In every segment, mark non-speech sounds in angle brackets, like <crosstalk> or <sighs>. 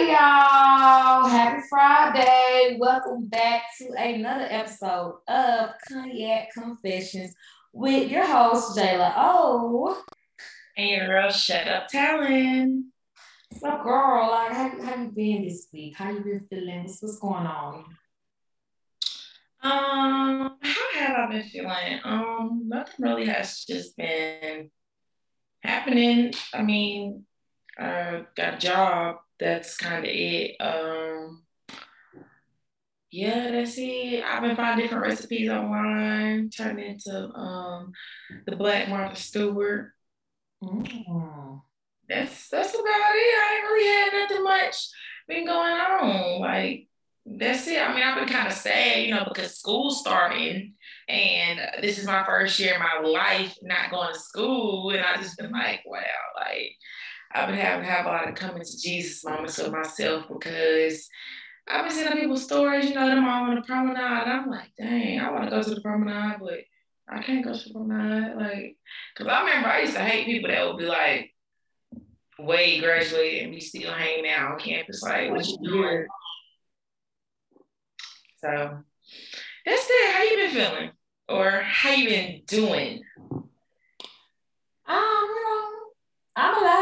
Hey y'all, happy Friday. Welcome back to another episode of Cognac Confessions with your host, Jayla O. And your girl, Shut Up Talon. So girl, like how, how you been this week? How you been feeling? What's, what's going on? Um, how have I been feeling? Um, nothing really has just been happening. I mean, I got a job. That's kind of it. Um, yeah, that's it. I've been finding different recipes online, turning into um the Black Martha Stewart. Mm. That's that's about it. I ain't really had nothing much been going on. Like that's it. I mean, I've been kind of sad, you know, because school's starting and this is my first year in my life not going to school. And I just been like, wow, like I've been having to have a lot of coming to Jesus moments with myself because I've been seeing people's stories, you know, them all on the promenade. And I'm like, dang, I want to go to the promenade, but I can't go to the promenade. Like, because I remember I used to hate people that would be like, way graduated and be still hanging out on campus. Like, what you doing? So that's it. How you been feeling? Or how you been doing? Um, you know, I'm alive,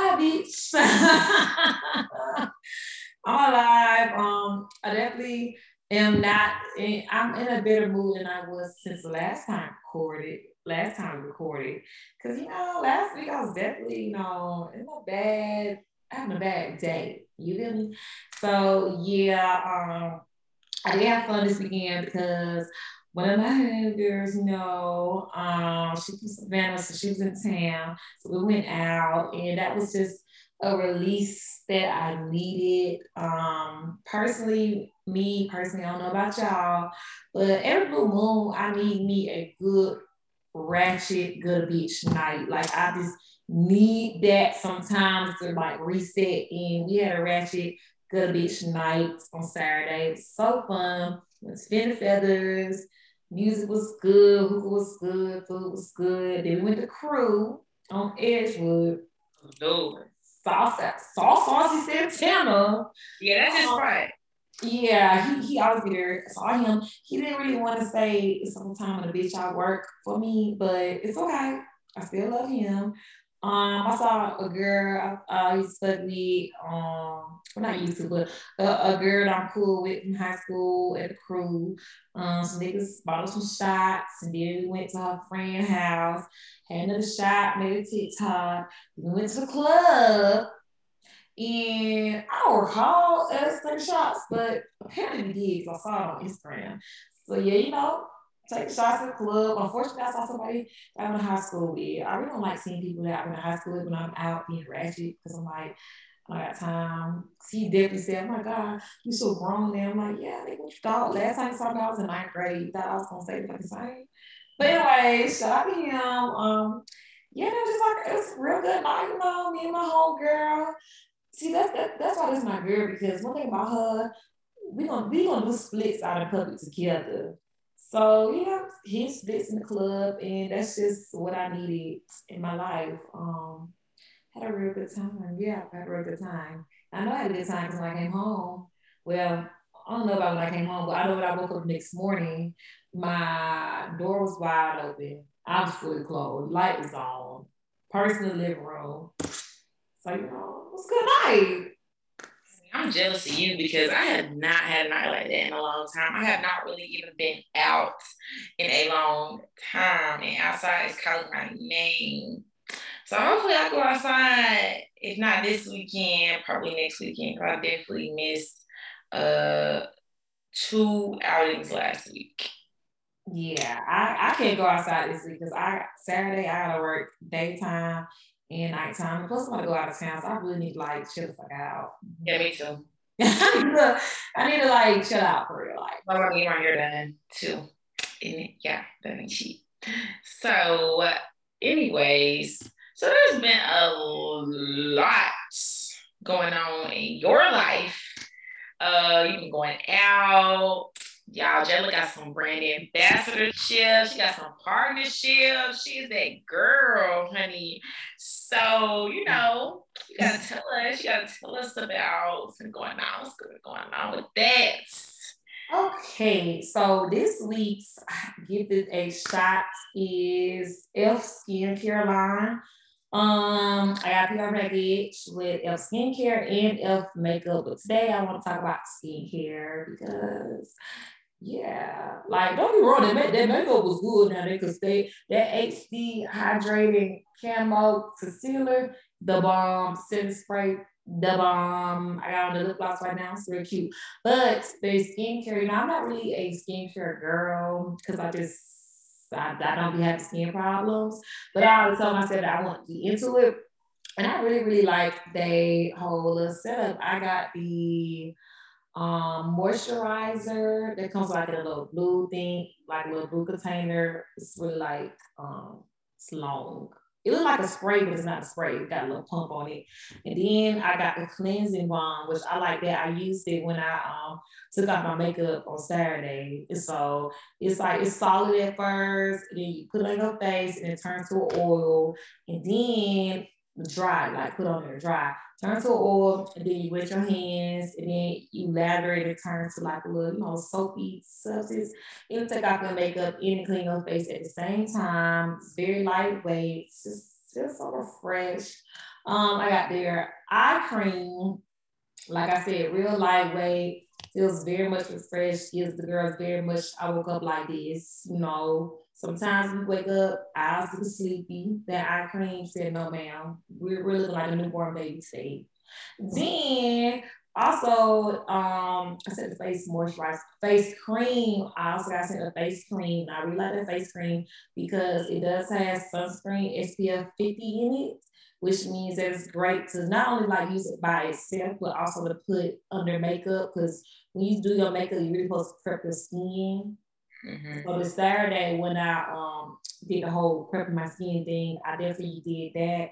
I'm alive. Um, I definitely am not. In, I'm in a better mood than I was since the last time recorded. Last time recorded, because you know, last week I was definitely, you know, in a bad, having a bad day. You feel me? So yeah, um, I did have fun this weekend because one of my homegirls, you know, um, she from Savannah, so she was in town. So we went out, and that was just a release that I needed. Um, personally, me personally, I don't know about y'all, but every blue moon, I need me a good ratchet, good beach night. Like I just need that sometimes to like reset. And we had a ratchet good beach night on Saturday. so fun. To Spin Feathers. Music was good, hookah was good, food was good. Then we went to Crew on Edgewood. No. Sauce, sauce, saucy Santana. Yeah, that's his um, right. Yeah, he, he always be there. I saw him. He didn't really want to say it's some time on the bitch I work for me, but it's okay. I still love him. Um, I saw a girl uh, used to study um, not used to, but a, a girl I'm cool with from high school at the crew. Um, some niggas bought some shots, and then we went to her friend's house, had another shot, made a TikTok. We went to the club, and I don't recall us taking shots, but apparently we did I saw it on Instagram. So yeah, you know, take shots at the club. Unfortunately, I saw somebody that I high school with. I really don't like seeing people that I went high school with when I'm out being ratchet because I'm like, I got time. He definitely said, Oh my God, you so grown now. I'm like, Yeah, you thought? Last time you saw me, I was in ninth grade. You thought I was gonna say the same. But anyway, shout out to him. Um, yeah, no, just like it was real good night, you know, me and my whole girl. See, that's that, that's why this is my girl because one thing about her, we gonna we gonna do splits out in public together. So yeah, he splits in the club, and that's just what I needed in my life. Um, had a real good time. Yeah, had a real good time. I know I had a good time because when I came home, well, I don't know about when I came home, but I know when I woke up next morning, my door was wide open. I was fully. Light was on. Personal living room. So, you know, it was good night. I'm jealous of you because I have not had a night like that in a long time. I have not really even been out in a long time, and outside is calling my name. So hopefully I go outside. If not this weekend, probably next weekend. Because I definitely missed uh two outings last week. Yeah, I, I can't go outside this week because I Saturday I gotta work daytime and nighttime. Plus I'm gonna go out of town, so I really need to like chill the fuck out. Yeah, me too. <laughs> I need to like chill out for real. Like I'm gonna get my hair done too. And yeah, that ain't cheap. So, anyways, so there's been a lot going on in your life. Uh, you've been going out, Y'all, Jayla got some brand ambassadorship. She got some partnership. She's that girl, honey. So, you know, you gotta <laughs> tell us, you gotta tell us about what's going on, what's going on with that. Okay, so this week's Give It a Shot is Elf Skincare line. Um, I got PR package with Elf Skincare and Elf Makeup, but today I want to talk about skincare because yeah, like don't be wrong, that, that makeup was good now they could stay that HD hydrating camo concealer, the bomb, setting spray, the bomb. I got on the lip gloss right now, it's real cute. But the skincare, you know, I'm not really a skincare girl because I just I, I don't be having skin problems. But I always told myself that I want to be into it. And I really, really like the whole setup. I got the um, moisturizer that comes like a little blue thing, like a little blue container. It's really like um, it's long. It looks like a spray, but it's not a spray. It got a little pump on it. And then I got the cleansing balm, which I like that. I used it when I um, took off my makeup on Saturday. And so it's like it's solid at first, then you put it on your face and it turns to an oil. And then dry, like put on there dry. Turn to oil, and then you wet your hands, and then you lather it, it turns to like a little, you know, soapy substance. You take off your makeup and clean your face at the same time. It's very lightweight, it's just, just so refreshed. Um, I got their eye cream, like I said, real lightweight, feels very much refreshed, gives the girls very much, I woke up like this, you know, Sometimes we wake up, eyes look sleepy. That eye cream said, no, ma'am. We're, we're looking like a newborn baby state. Then also, um, I said the face moisturizer, face cream. I also got sent a face cream. I really like the face cream because it does have sunscreen SPF 50 in it, which means that it's great to not only like use it by itself, but also to put under makeup. Because when you do your makeup, you're supposed to prep your skin Mm-hmm. So the Saturday when I um did the whole prepping my skin thing, I definitely did that.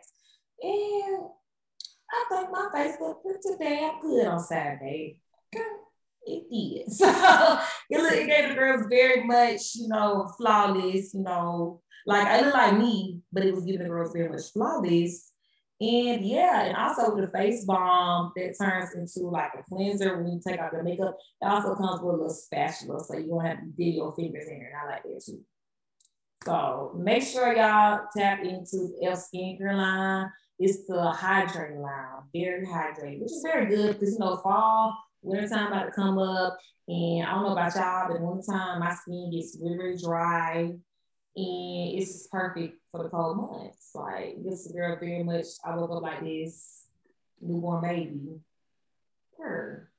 And I think my face looked pretty damn good on Saturday. It did. <laughs> So it, looked, it gave the girls very much, you know, flawless, you know, like I look like me, but it was giving the girls very much flawless. And yeah, and also the face balm that turns into like a cleanser when you take out the makeup. It also comes with a little spatula, so you don't have to dig your fingers in it. I like that too. So make sure y'all tap into Elf Skincare line. It's the hydrating line, very hydrating, which is very good because you know fall, wintertime about to come up, and I don't know about y'all, but winter time my skin gets really, really dry and it's just perfect for the cold months. Like this girl very much I woke up like this newborn baby. Her.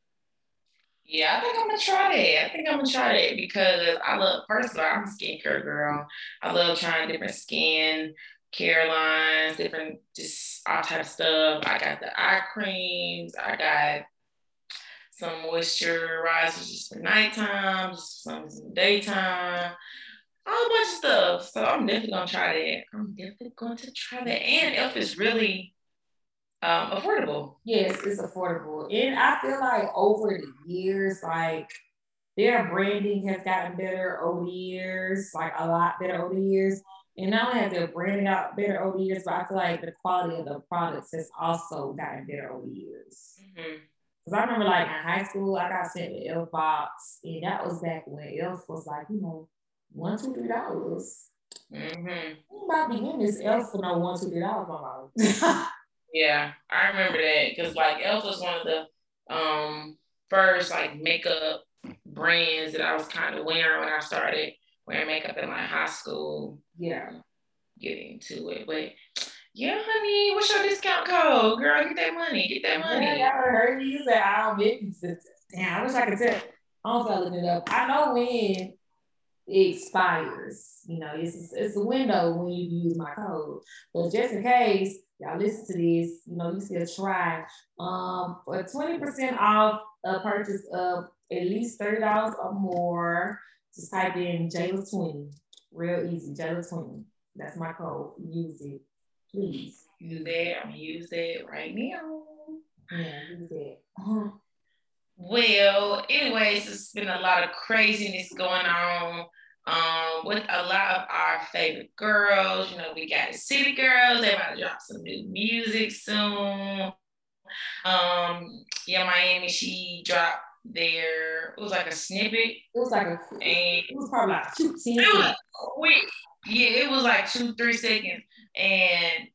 Yeah, I think I'm gonna try that. I think I'm gonna try that because I love first of all, I'm a skincare girl. I love trying different skin care lines, different just all type of stuff. I got the eye creams, I got some moisturizers just for nighttime, just some daytime a whole bunch of stuff. So I'm definitely gonna try that. I'm definitely going to try that. And Elf is really um, affordable. Yes, it's affordable. And I feel like over the years, like their branding has gotten better over the years, like a lot better over the years. And not only have their branding out better over the years, but I feel like the quality of the products has also gotten better over the years. Mm-hmm. Cause I remember like in high school, I got sent the Elf box, and that was back when Elf was like, you know, one, two, three dollars. Mm-hmm. About getting this elf for no one, two, three dollars <laughs> yeah, I remember that because like Elf was one of the um first like makeup brands that I was kind of wearing when I started wearing makeup in like high school. Yeah, getting to it, but yeah, honey, what's your discount code, girl? Get that money, get that money. Yeah, I heard you say I don't get Damn, I wish I could tell. I don't feel looking it up. I know when it expires. You know, it's it's a window when you use my code. But just in case y'all listen to this, you know, you still try. Um, for 20% off a purchase of at least $30 or more, just type in Jayla 20. Real easy, Jayla 20. That's my code. Use it, please. Use that. I'm gonna use it right now. Yeah, use it. Well, anyways, it's been a lot of craziness going on um, with a lot of our favorite girls. You know, we got City Girls. They about to drop some new music soon. Um, yeah, Miami. She dropped their. It was like a snippet. It was like a. And it was probably like two seconds. It was quick. Yeah, it was like two, three seconds, and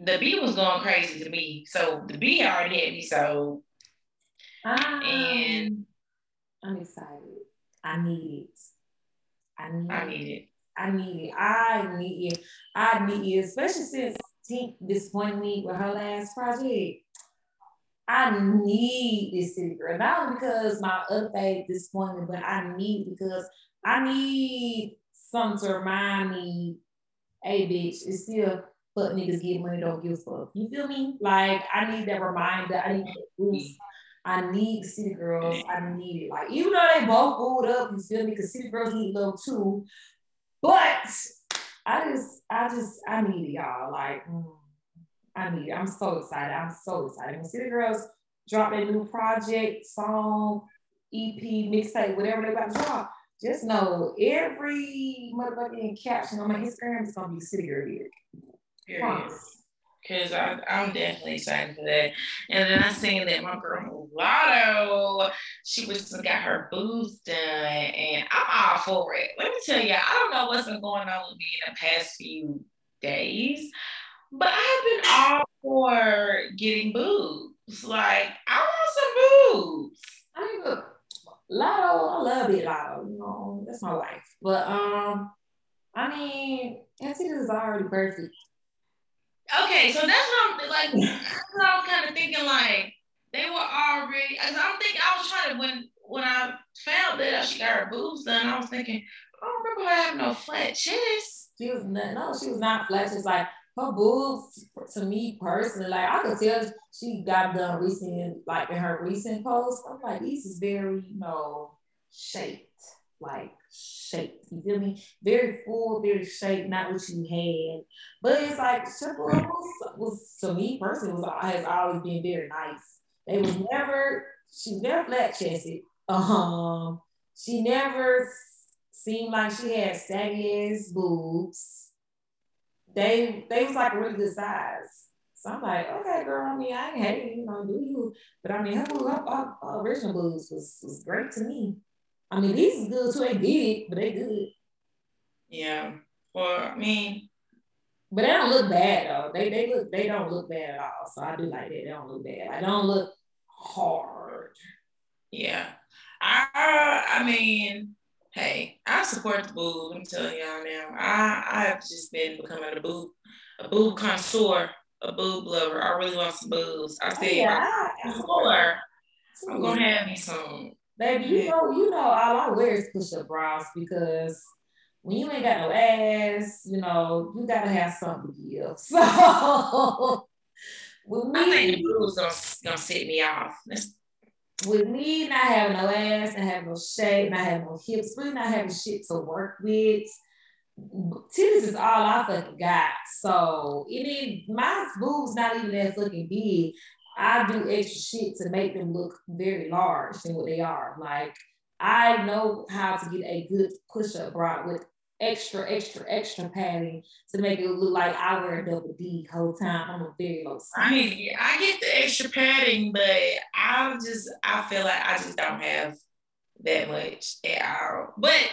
the beat was going crazy to me. So the beat already had me so. Um, and I'm excited. I need it. I need, I need it. I need it. I need it. I need it, especially since Tink disappointed me with her last project. I need this city girl, not only because my fave disappointed, but I need because I need something to remind me, hey bitch, it's still fuck niggas get money, don't give a fuck. You feel me? Like I need that reminder. I need that boost. I need City Girls. I need it. Like even though they both pulled up, you feel me? Because City Girls need love too. But I just, I just, I need it, y'all. Like mm, I need it. I'm so excited. I'm so excited. When City Girls drop their new project, song, EP, mixtape, whatever they about to drop, just know every motherfucking caption on my Instagram is gonna be City Girl lyric. Promise. Cause I, I'm definitely excited for that. And then I seen that my girl Mulatto, she was got her boobs done, and I'm all for it. Let me tell you, I don't know what's been going on with me in the past few days, but I've been all for getting boobs. Like I want some boobs. I mean, look, Latto, I love it, Latto. You know, that's my wife. But um, I mean, Auntie is already perfect. Okay, so that's what I'm like. that's what I was kind of thinking. Like they were already. Cause I'm thinking. I was trying to when when I found that she got her boobs done. I was thinking. I don't remember her having no flat chest. She was not, no, she was not flat. She's like her boobs to me personally, like I could tell she got done recent, like in her recent post. I'm like, these is very, you know, shaped, like shaped. You feel me? Very full, very shaped, not what you had. But it's like Triple was, was to me personally was has always been very nice. They was never she never flat chested. Um, she never seemed like she had saggy ass boobs. They they was like a really good size. So I'm like, okay, girl. I mean, I ain't hating, you know, do you? But I mean, her, her, her, her original boobs was, was great to me. I mean, these is good too. They did but they good. Yeah. Well, I mean, but they don't look bad though. They they look they don't look bad at all. So I do like that. They don't look bad. I don't look hard. Yeah. I I mean, hey, I support the boob. I'm telling y'all now. I I have just been becoming a boob a boob connoisseur, a boob lover. I really want some boobs. I said, yeah, I, I'm gonna have me some. Baby, you know, you know, all I wear is push-up bras because when you ain't got no ass, you know, you gotta have something to give. <laughs> So with me, I think the blues gonna, gonna set me off. with me not having no ass and having no shape, not having no hips, really not having shit to work with. Titties is all I fucking got. So it is my boobs not even as looking big. I do extra shit to make them look very large than what they are. Like I know how to get a good push-up bra with extra, extra, extra padding to make it look like I wear a double D whole time. I'm a very low size. I mean, I get the extra padding, but I just I feel like I just don't have that much at all. But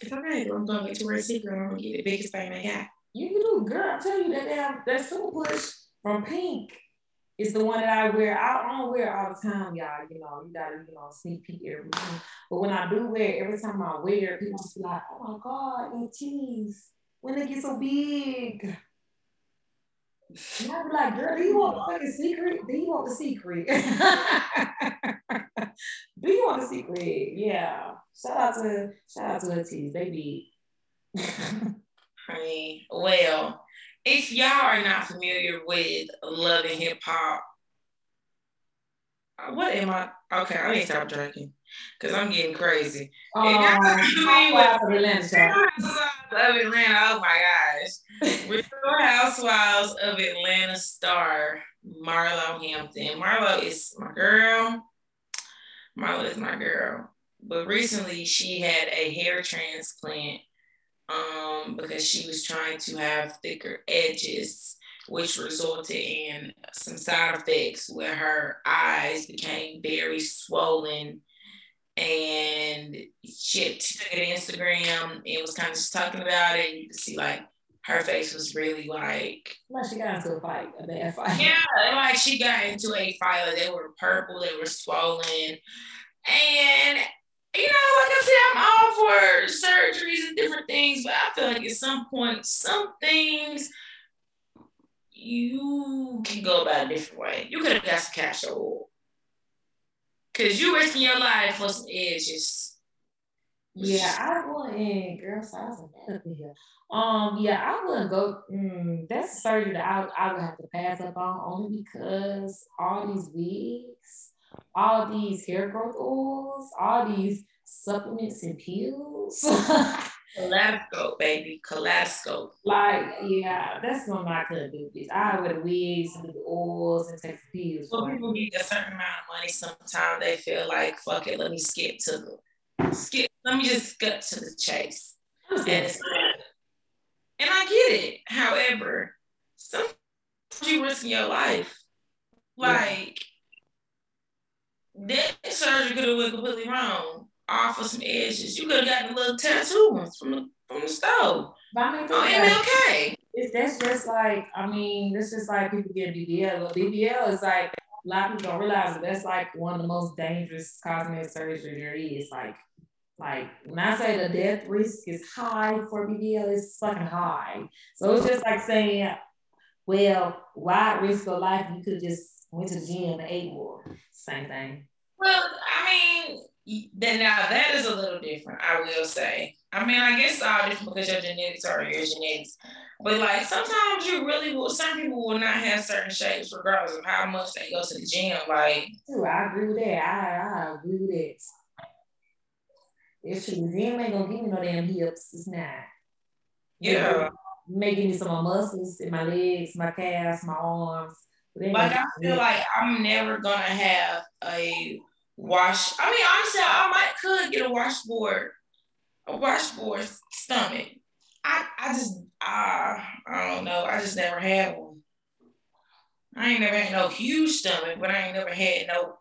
it's okay. I'm gonna get to wear a secret. I'm gonna get the biggest thing I got. You can do, girl. I'm telling you that damn that super push from Pink it's the one that I wear. I don't wear all the time, y'all. You know, you gotta, you know, sneak peek everything. But when I do wear, every time I wear, people just be like, "Oh my god, ETs, when they get so big." And I be like, "Girl, do you want the fucking secret? Do you want the secret? <laughs> do you want the secret? Yeah. Shout out to shout out to the T's. They be. <laughs> I mean, well, if y'all are not familiar with love and hip hop, uh, what am I? Okay, I need to stop drinking because I'm getting crazy. Oh, Housewives of Atlanta. Of Atlanta. Oh my gosh. <laughs> Real Housewives of Atlanta star Marlo Hampton. Marlo is my girl. Marla is my girl. But recently she had a hair transplant um, because she was trying to have thicker edges, which resulted in some side effects where her eyes became very swollen. And she took it to Instagram and was kind of just talking about it. You could see like her face was really like like she got into a fight, a bad fight. Yeah, like she got into a fight. Like they were purple, they were swollen, and you know, like I said, I'm all for surgeries and different things, but I feel like at some point, some things you can go about a different way. You could have got some cash oil. Cause you risking your life for some edges. Yeah, I wouldn't, girl, size of here. Um, yeah, I wouldn't go. Mm, that's a surgery that I, I would have to pass up on only because all these wigs, all these hair growth oils, all these supplements and pills. <laughs> Kaleidoscope, baby, kaleidoscope. Like, yeah, that's what I couldn't do. This. I would wigs and the oils and take pills. Well, people need a certain amount of money. Sometimes they feel like, fuck it, let me skip to the skip. Let me just get to the chase. And and I get it. However, sometimes you risk your life. Like yeah. That surgery could have went completely wrong. Off of some edges. You could have gotten a little tattoo ones from the from the stove. But I mean, oh, MLK. It's, that's just like, I mean, it's just like people get BBL. But BBL is like a lot of people don't realize that that's like one of the most dangerous cosmetic surgery there is. Like like when I say the death risk is high for BBL, it's fucking high. So it's just like saying, well, why risk your life? You could just went to the gym and ate more. Same thing. Well, I mean, then now that is a little different. I will say. I mean, I guess it's all different because your genetics are your genetics. But like sometimes you really will. Some people will not have certain shapes regardless of how much they go to the gym. Like, True, I agree with that. I, I agree with that. If she gym ain't gonna give me no damn hips, it's not. Yeah. Making me some muscles in my legs, my calves, my arms. Like I feel like I'm never gonna have a wash. I mean, honestly, I might could get a washboard, a washboard stomach. I I just I I don't know. I just never had one. I ain't never had no huge stomach, but I ain't never had no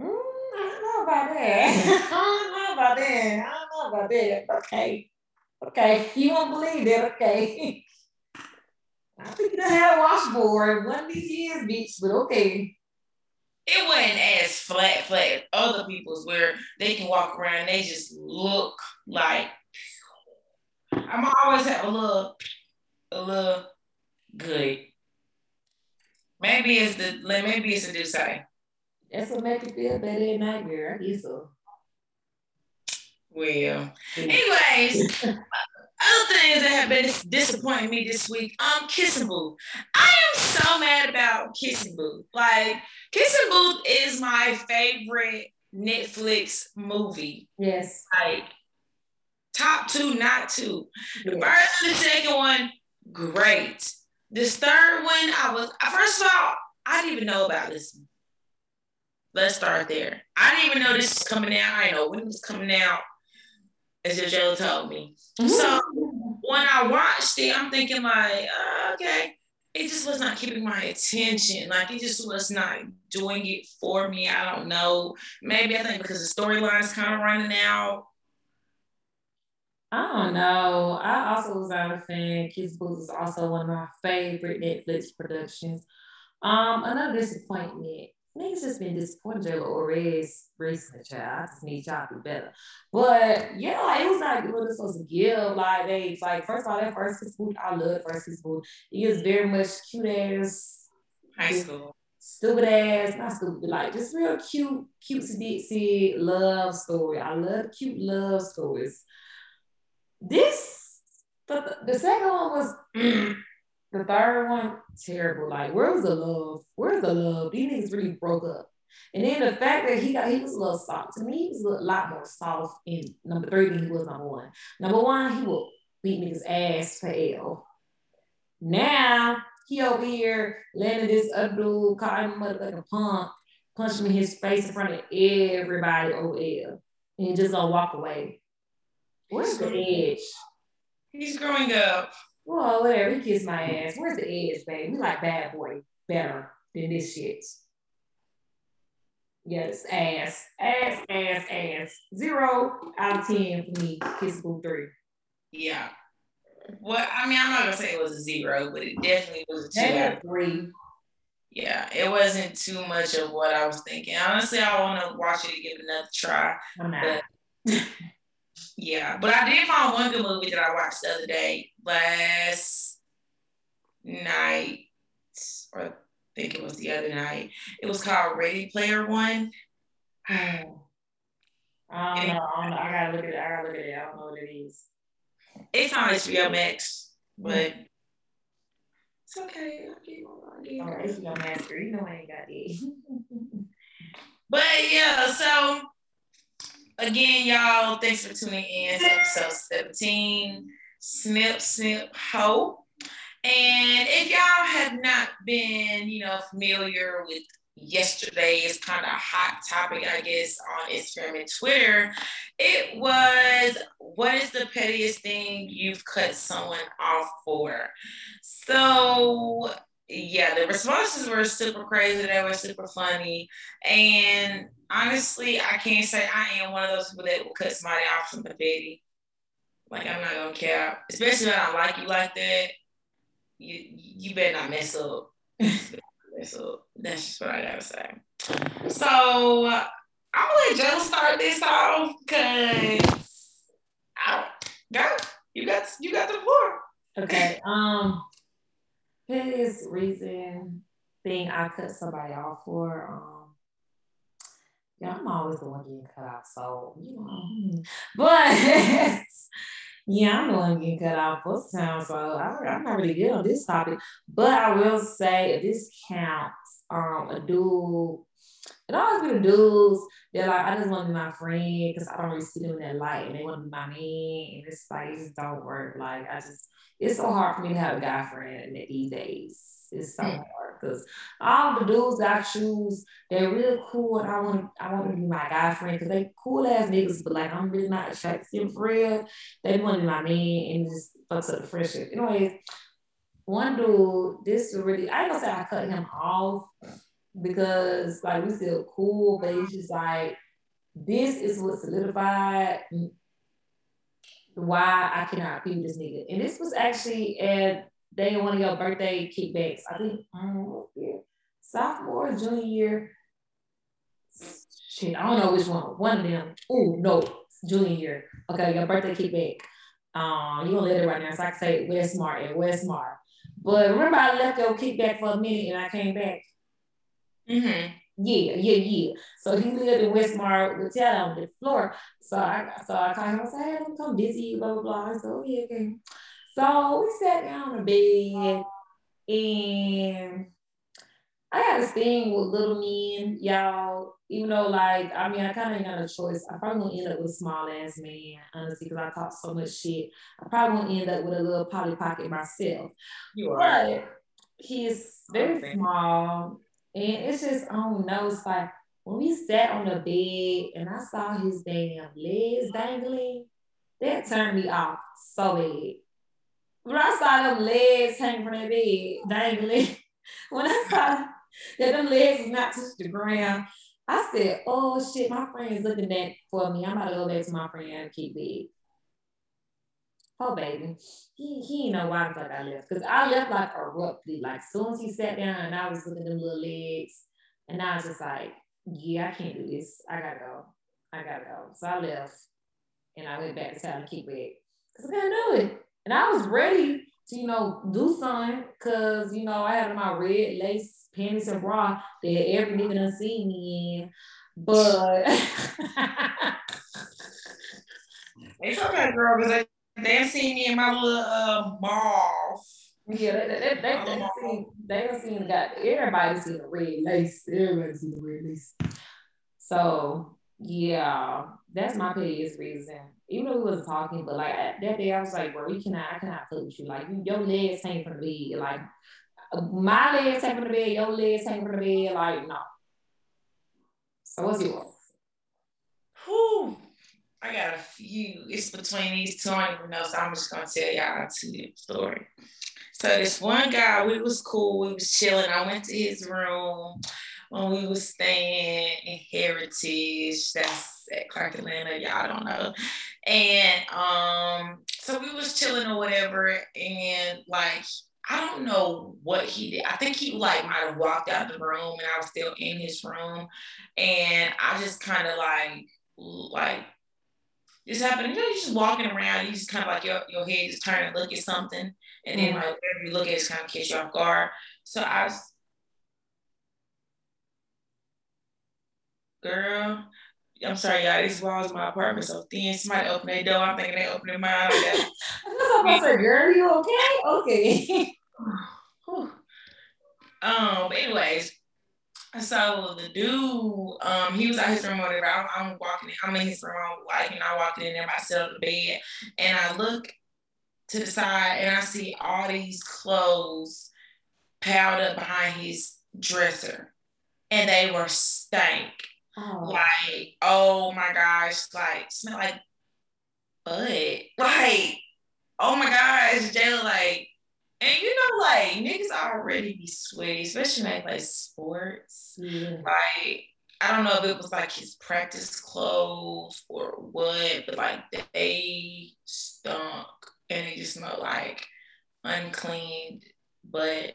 mm, about that. <laughs> I don't know about that. I don't know about that. Okay. Okay. You won't believe that. Okay. <laughs> I think you have a washboard one of these years, but okay. It wasn't as flat, flat other people's where they can walk around, they just look like I'm always have a little a little good. Maybe it's the maybe it's a say. That's what makes you feel better at night, girl. I guess so. Well, anyways, <laughs> other things that have been disappointing me this week, um, Kissing Booth. I am so mad about Kissing Booth. Like, Kissing Booth is my favorite Netflix movie. Yes. Like, top two, not two. The yes. first and the second one, great. This third one, I was first of all, I didn't even know about this Let's start there. I didn't even know this was coming out. I know when it was coming out, as JoJo told me. So when I watched it, I'm thinking like, uh, okay, it just was not keeping my attention. Like it just was not doing it for me. I don't know. Maybe I think because the storyline is kind of running out. I don't know. I also was not a fan. Kiss Booth is also one of my favorite Netflix productions. Um, another disappointment niggas just been disappointed J-Lo Orez recently, child. I just need y'all to do better. But yeah, like, it was not what it's supposed to give. Like they like first of all, that first kiss booth, I love first kiss booth. It is very much cute ass high school. Stupid ass, not stupid, like just real cute, cute Dixie love story. I love cute love stories. This the, the second one was mm, the third one, terrible. Like, where's the love? Where's the love? These niggas really broke up. And then the fact that he got he was a little soft. To me, he was a lot more soft in number three than he was number one. Number one, he will beat niggas ass for L. Now he over here letting this other dude call him motherfucking punk punching him in his face in front of everybody OL and just gonna walk away. Where's the edge? He's growing up. Well, whatever. He kissed my ass. Where's the edge, baby? We like bad boy better than this shit. Yes, ass, ass, ass, ass. Zero out of ten for me. Kiss Boo three. Yeah. Well, I mean, I'm not gonna say it was a zero, but it definitely was a two out of three. Yeah, it wasn't too much of what I was thinking. Honestly, I want to watch it and give it another try. But, <laughs> yeah, but I did find one good movie that I watched the other day, last night, or I think it was the other night. It was called Ready Player One. <sighs> I don't know. I, don't know. I gotta look at it. I gotta look at it. I don't know what it is. It's on HBO Max, hmm. but it's okay. All right, HBO Max, you know I ain't got it. <laughs> but yeah, so again, y'all, thanks for tuning in to episode 17. Snip, snip, hope. And if y'all have not been, you know, familiar with yesterday's kind of a hot topic, I guess, on Instagram and Twitter, it was what is the pettiest thing you've cut someone off for? So yeah, the responses were super crazy. They were super funny. And honestly, I can't say I am one of those people that will cut somebody off from the petty. Like I'm not gonna care, especially when I like you like that. You you better not mess up. <laughs> mess up. That's just what I gotta say. So I'm gonna let Joe start this off because I go. You got you got the floor. Okay. Um his reason thing I cut somebody off for, um, yeah, I'm always the one getting cut off, so you know. Hmm. But <laughs> yeah, I'm the one getting cut off most time, so I, am not really good on this topic. But I will say this counts. Um, a dude, it always been the dudes. They're like, I just want to be my friend because I don't really see them in that light, and they want to be my man, and it's like it just don't work. Like I just it's so hard for me to have a guy friend these days. It's hmm. so hard because all the dudes I choose, they're real cool, and I want I want to be my guy friend because they cool ass niggas, but like I'm really not attracted to them for real. They want to be my man and just fucks up the friendship. Anyways, one dude, this really I ain't gonna say I cut him off because like we still cool, but it's just like this is what solidified why I cannot be with this nigga. And this was actually at day one of your birthday kickbacks. I think um, yeah, sophomore, junior year. Shit, I don't know which one. One of them. Oh no, junior year. Okay, your birthday kickback. Um, you gonna let it right now, so I can say Westmar and Westmar. But remember, I left your kickback for a minute and I came back. Mm-hmm. Yeah, yeah, yeah. So he lived in Westmar with Ted on the floor. So I so I called him and said, hey, I'm come busy, blah, blah, blah. I said, oh, yeah, okay. So we sat down on the bed and I got this thing with little men, y'all. Even though, like, I mean, I kind of ain't got a choice. I probably gonna end up with a small ass man, honestly, because I talk so much shit. I probably gonna end up with a little Polly Pocket myself. You are. But he's very okay. small and it's just, I don't know, it's like when we sat on the bed and I saw his damn legs dangling, that turned me off so bad. When I saw them legs hanging from that bed dangling, when I saw that them legs was not touching the ground, I said, oh shit, my friend is looking back for me. I'm about to go back to my friend keep bed. Oh baby, he he know why the fuck I left because I left like abruptly. Like soon as he sat down and I was looking at them little legs, and I was just like, yeah, I can't do this. I gotta go. I gotta go. So I left, and I went back to town to keep it because I couldn't do it, and I was ready to you know do something because you know I had my red lace panties and bra that every nigga done seen me in, but. <laughs> it's okay, girl, because they seen me in my little uh, ball. Yeah, they, they, they, they, they, seen, they done seen got everybody seen the red lace. Everybody seen the red lace. So yeah, that's my biggest reason. Even though we wasn't talking, but like that day I was like, bro, we cannot, I cannot play with you. Like your legs hang from the bed. Like my legs hang from the bed, your legs hang from the bed. Like no. So what's yours? Whew. I got a few. It's between these two. I don't even know, so I'm just gonna tell y'all two story. So this one guy, we was cool. We was chilling. I went to his room when we was staying in Heritage. That's at Clark Atlanta. Y'all don't know. And um, so we was chilling or whatever, and like I don't know what he did. I think he like might have walked out of the room and I was still in his room. And I just kind of like like this happened. You know, you just walking around, you just kind of like your, your head just turn to look at something. And then mm-hmm. like you look at it's kind of catch you off guard. So I was girl, I'm sorry, y'all. These walls in my apartment so thin. Somebody open their door. I'm thinking they opening mine. <laughs> I was like, girl, you okay? Okay. <laughs> um, anyways, so the dude, um, he was at his room or whatever. I'm, I'm walking in, I'm in his room, like, you know, I walked in there, on the bed, and I look to the side and I see all these clothes piled up behind his dresser. And they were stank. Oh. Like, oh my gosh, like smell like butt. Like, oh my gosh, Jayla, like, and you know, like niggas already be sweaty, especially when they play sports. Yeah. Like, I don't know if it was like his practice clothes or what, but like they stunk and it just smelled like uncleaned, but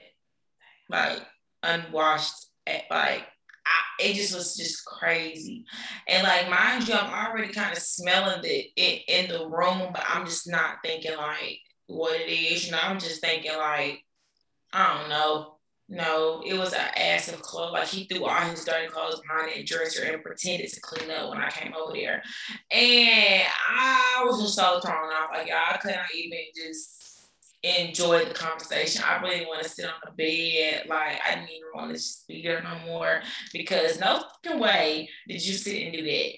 like unwashed at like it just was just crazy. And like mind you, I'm already kind of smelling it in, in the room, but I'm just not thinking like what it is. You know, I'm just thinking like, I don't know. No, it was an ass of clothes. Like he threw all his dirty clothes behind that dresser and pretended to clean up when I came over there. And I was just so thrown off. Like I couldn't even just enjoy the conversation. I really want to sit on the bed. Like I didn't even want to just be there no more because no fucking way did you sit and do that.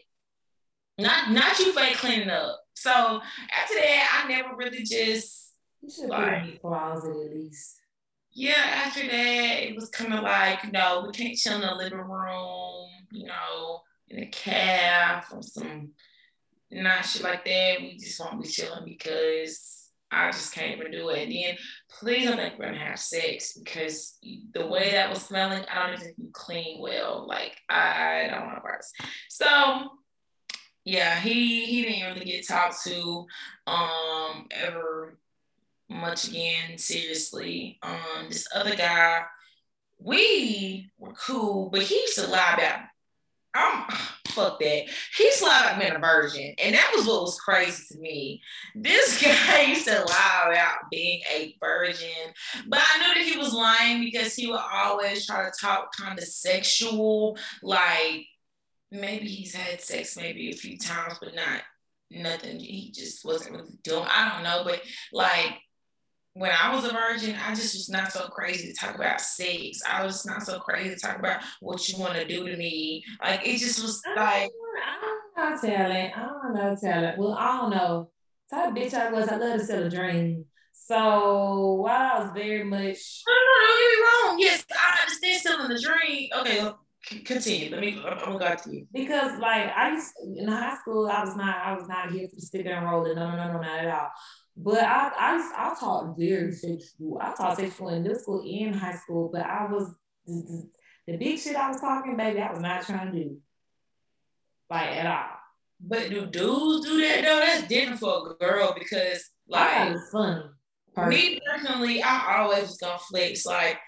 Not not you fake cleaning up. So after that, I never really just you should like, put in the closet at least. Yeah, after that, it was kind of like, you know, we can't chill in the living room, you know, in a cab or some not shit like that. We just won't be chilling because I just can't even do it. And then please don't we're gonna have sex because the way that was smelling, I don't even think you clean well. Like I don't want to burst. So yeah, he he didn't really get talked to um ever much again, seriously. Um this other guy, we were cool, but he used to lie about I'm fuck that. He's like been a virgin. And that was what was crazy to me. This <laughs> guy used to lie about being a virgin. But I knew that he was lying because he would always try to talk kind of sexual. Like maybe he's had sex maybe a few times, but not nothing. He just wasn't really doing. I don't know. But like when I was a virgin, I just was not so crazy to talk about sex. I was not so crazy to talk about what you want to do to me. Like it just was like I don't know talent. I don't know talent. Well, I don't know. Type bitch I was. I love to sell a dream. So while I was very much No, no, no, you're wrong. Yes, I understand selling the dream. Okay, continue. Let me. I'm gonna go to you. Because like I used in high school, I was not. I was not here for stick and rolling. No, no, no, no, not at all. But I, I, I taught very sexual. I taught sexual in middle school and high school, but I was the, the big shit I was talking, baby, I was not trying to do. Like at all. But do dudes do that though? That's different for a girl because like it's funny. Me personally, I always was gonna flex. Like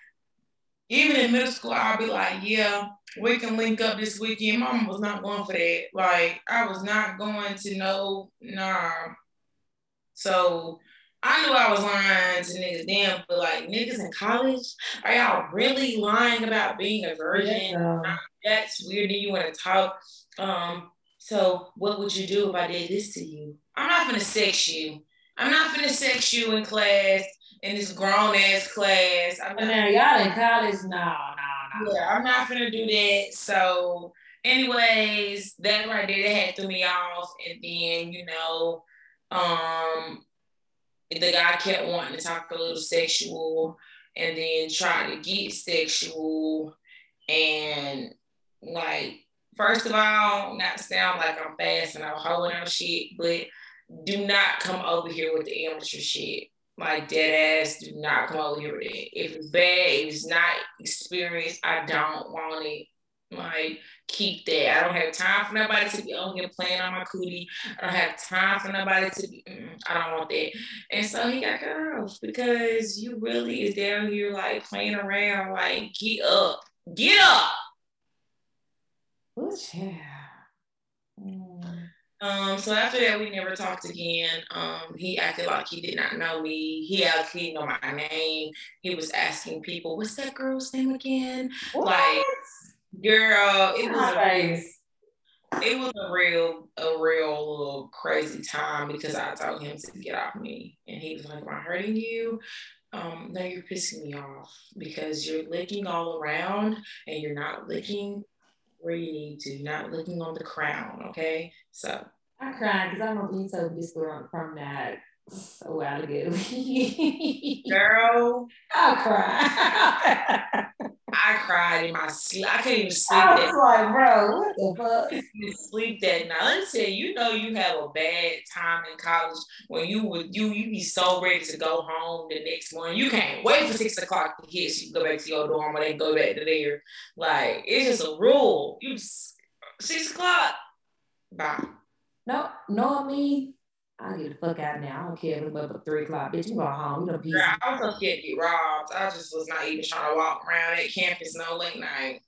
even in middle school, I'll be like, yeah, we can link up this weekend. Mama was not going for that. Like I was not going to know, nah. So I knew I was lying to niggas then, but like niggas in college, are y'all really lying about being a virgin? Yeah. That's weird. Do you want to talk? Um, so what would you do if I did this to you? I'm not gonna sex you. I'm not gonna sex you in class in this grown ass class. I'm not, y'all in college? No, no, no. Yeah, I'm not gonna do that. So, anyways, that right there that had threw me off, and then you know, um, the guy kept wanting to talk a little sexual and then trying to get sexual and like first of all, not sound like I'm fast and I'm holding on shit, but do not come over here with the amateur shit. Like dead ass, do not come over here with it. If it's bad, if it's not experienced, I don't want it. Like, keep that. I don't have time for nobody to be on here playing on my cootie. I don't have time for nobody to be, I don't want that. And so he got cut off because you really is down here like playing around, like, get up, get up. Oh, yeah. Mm. Um, so after that, we never talked again. Um, he acted like he did not know me. He actually didn't know my name. He was asking people, "What's that girl's name again?" What? Like, girl, it was a, it was a real, a real little crazy time because I told him to get off me, and he was like, "Am I hurting you?" Um, no, you're pissing me off because you're licking all around and you're not licking where you need to, not licking on the crown. Okay, so I cried because I remember you told me this story on the promenade a while ago. <laughs> Girl, I cried. <laughs> I cried in my sleep. I couldn't even sleep. I was that like, bro, what the fuck? You sleep that night. Let me tell you, you know you have a bad time in college when you would you you be so ready to go home the next morning. You can't wait for six o'clock to hit so you go back to your dorm or they go back to there. Like it's just a rule. You six o'clock. Bye. No, no me. I get the fuck out now. I don't care if it's up at three o'clock. Bitch, you go home. You don't be. Yeah, I was so scared to get robbed. I just was not even trying to walk around at campus no late night.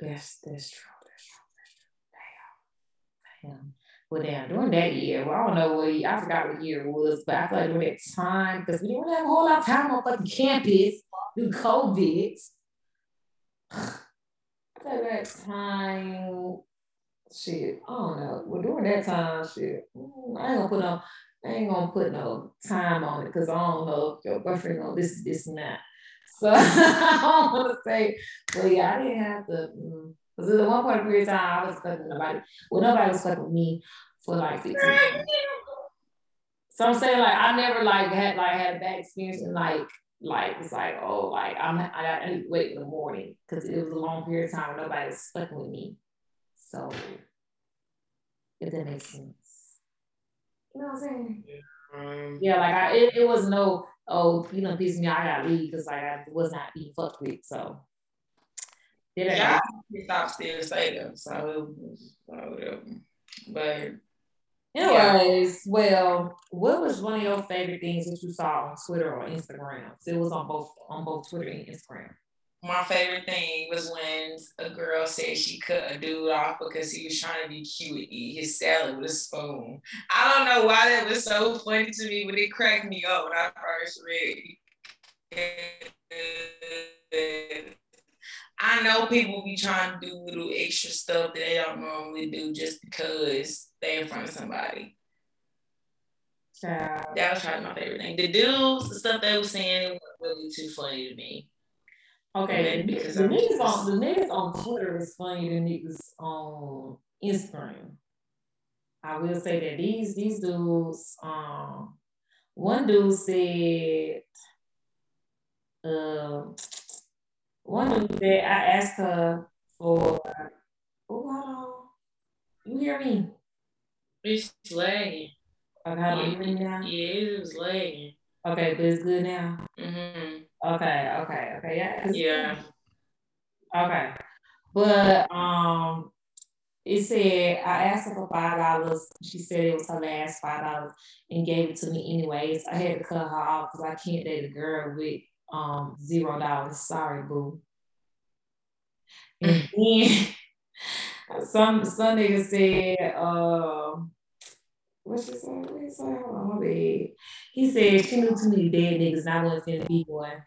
Yes, that's true. That's true. That's true. Damn. Damn. Well, damn, during that year, well, I don't know what year, I forgot what year it was, but I feel like during that time, because we didn't have a whole lot of time on fucking campus through COVID. <sighs> I feel like that time shit, I don't know. Well, during that time, shit, mm, I ain't gonna put no, I ain't gonna put no time on it because I don't know if your boyfriend gonna this, this, and that. So <laughs> I don't want to say, but yeah, I didn't have to. Because mm, at one point in period of time, I was fucking with nobody. Well, nobody was fucking with me for like 15 years. So I'm saying like I never like had like had a bad experience and like like it's like oh like I'm I got to wait in the morning because it was a long period of time nobody was fucking with me. So, if that makes sense. You know what I'm saying? Yeah, um, yeah like I, it, it was no, oh, you know, piece me, I gotta leave because like I was not being fucked with. So, yeah, I stopped still staying. So, whatever. But Anyways, yeah. well, what was one of your favorite things that you saw on Twitter or Instagram? So it was on both on both Twitter and Instagram my favorite thing was when a girl said she cut a dude off because he was trying to be cute and eat his salad with a spoon. I don't know why that was so funny to me, but it cracked me up when I first read it. I know people be trying to do little extra stuff that they don't normally do just because they're in front of somebody. That was probably my favorite thing. The dudes, the stuff they were saying, it was really too funny to me. Okay, the, niggas on the niggas on Twitter is funny than niggas on Instagram. I will say that these these dudes, um, one dude said, um, one dude said I asked her for, oh, hold on, you hear me? It's lagging. Okay, how yeah, you now? Yeah, it was lagging. Okay, but it's good now. Mm-hmm. Okay, okay, okay, yeah. Yeah. Okay. But um it said I asked her for five dollars. She said it was her last five dollars and gave it to me anyways. I had to cut her off because I can't date a girl with um zero dollars. Sorry, boo. And then <laughs> some some nigga said, uh, what she said? What he said? Hold on, my bad. He said she knew too many dead niggas and I wasn't finna be one.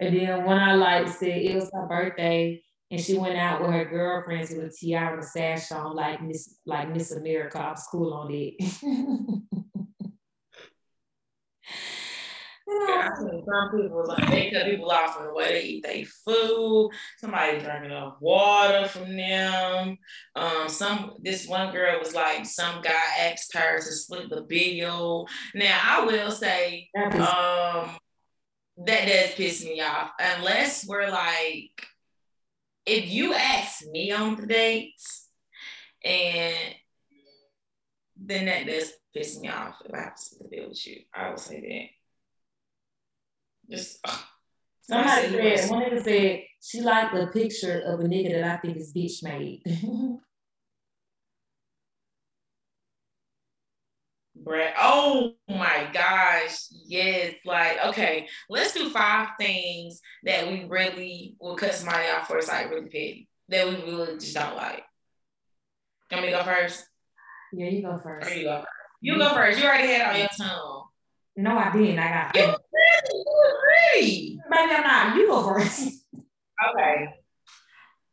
And then when I like said it was her birthday and she went out with her girlfriends with a tiara and sash on like Miss like Miss America off school on it. <laughs> Yeah, some people like they cut people off from the way they eat their food. Somebody drinking up water from them. Um, some this one girl was like, some guy asked her to split the bill. Now I will say, um, that does piss me off. Unless we're like if you ask me on the dates, and then that does piss me off if I have to the with you. I will say that. Just ugh. Somebody said, one nigga said she liked the picture of a nigga that I think is bitch made. <laughs> Brett. Oh my gosh. Yes. Like, okay, let's do five things that we really will cut somebody off for. It's like really petty that we really just don't like. You want me to go first? Yeah, you go first. Or you go first. You go first. You already had on your tongue. No, I didn't. I got you ready. You ready. Maybe I'm not. You go first. Okay.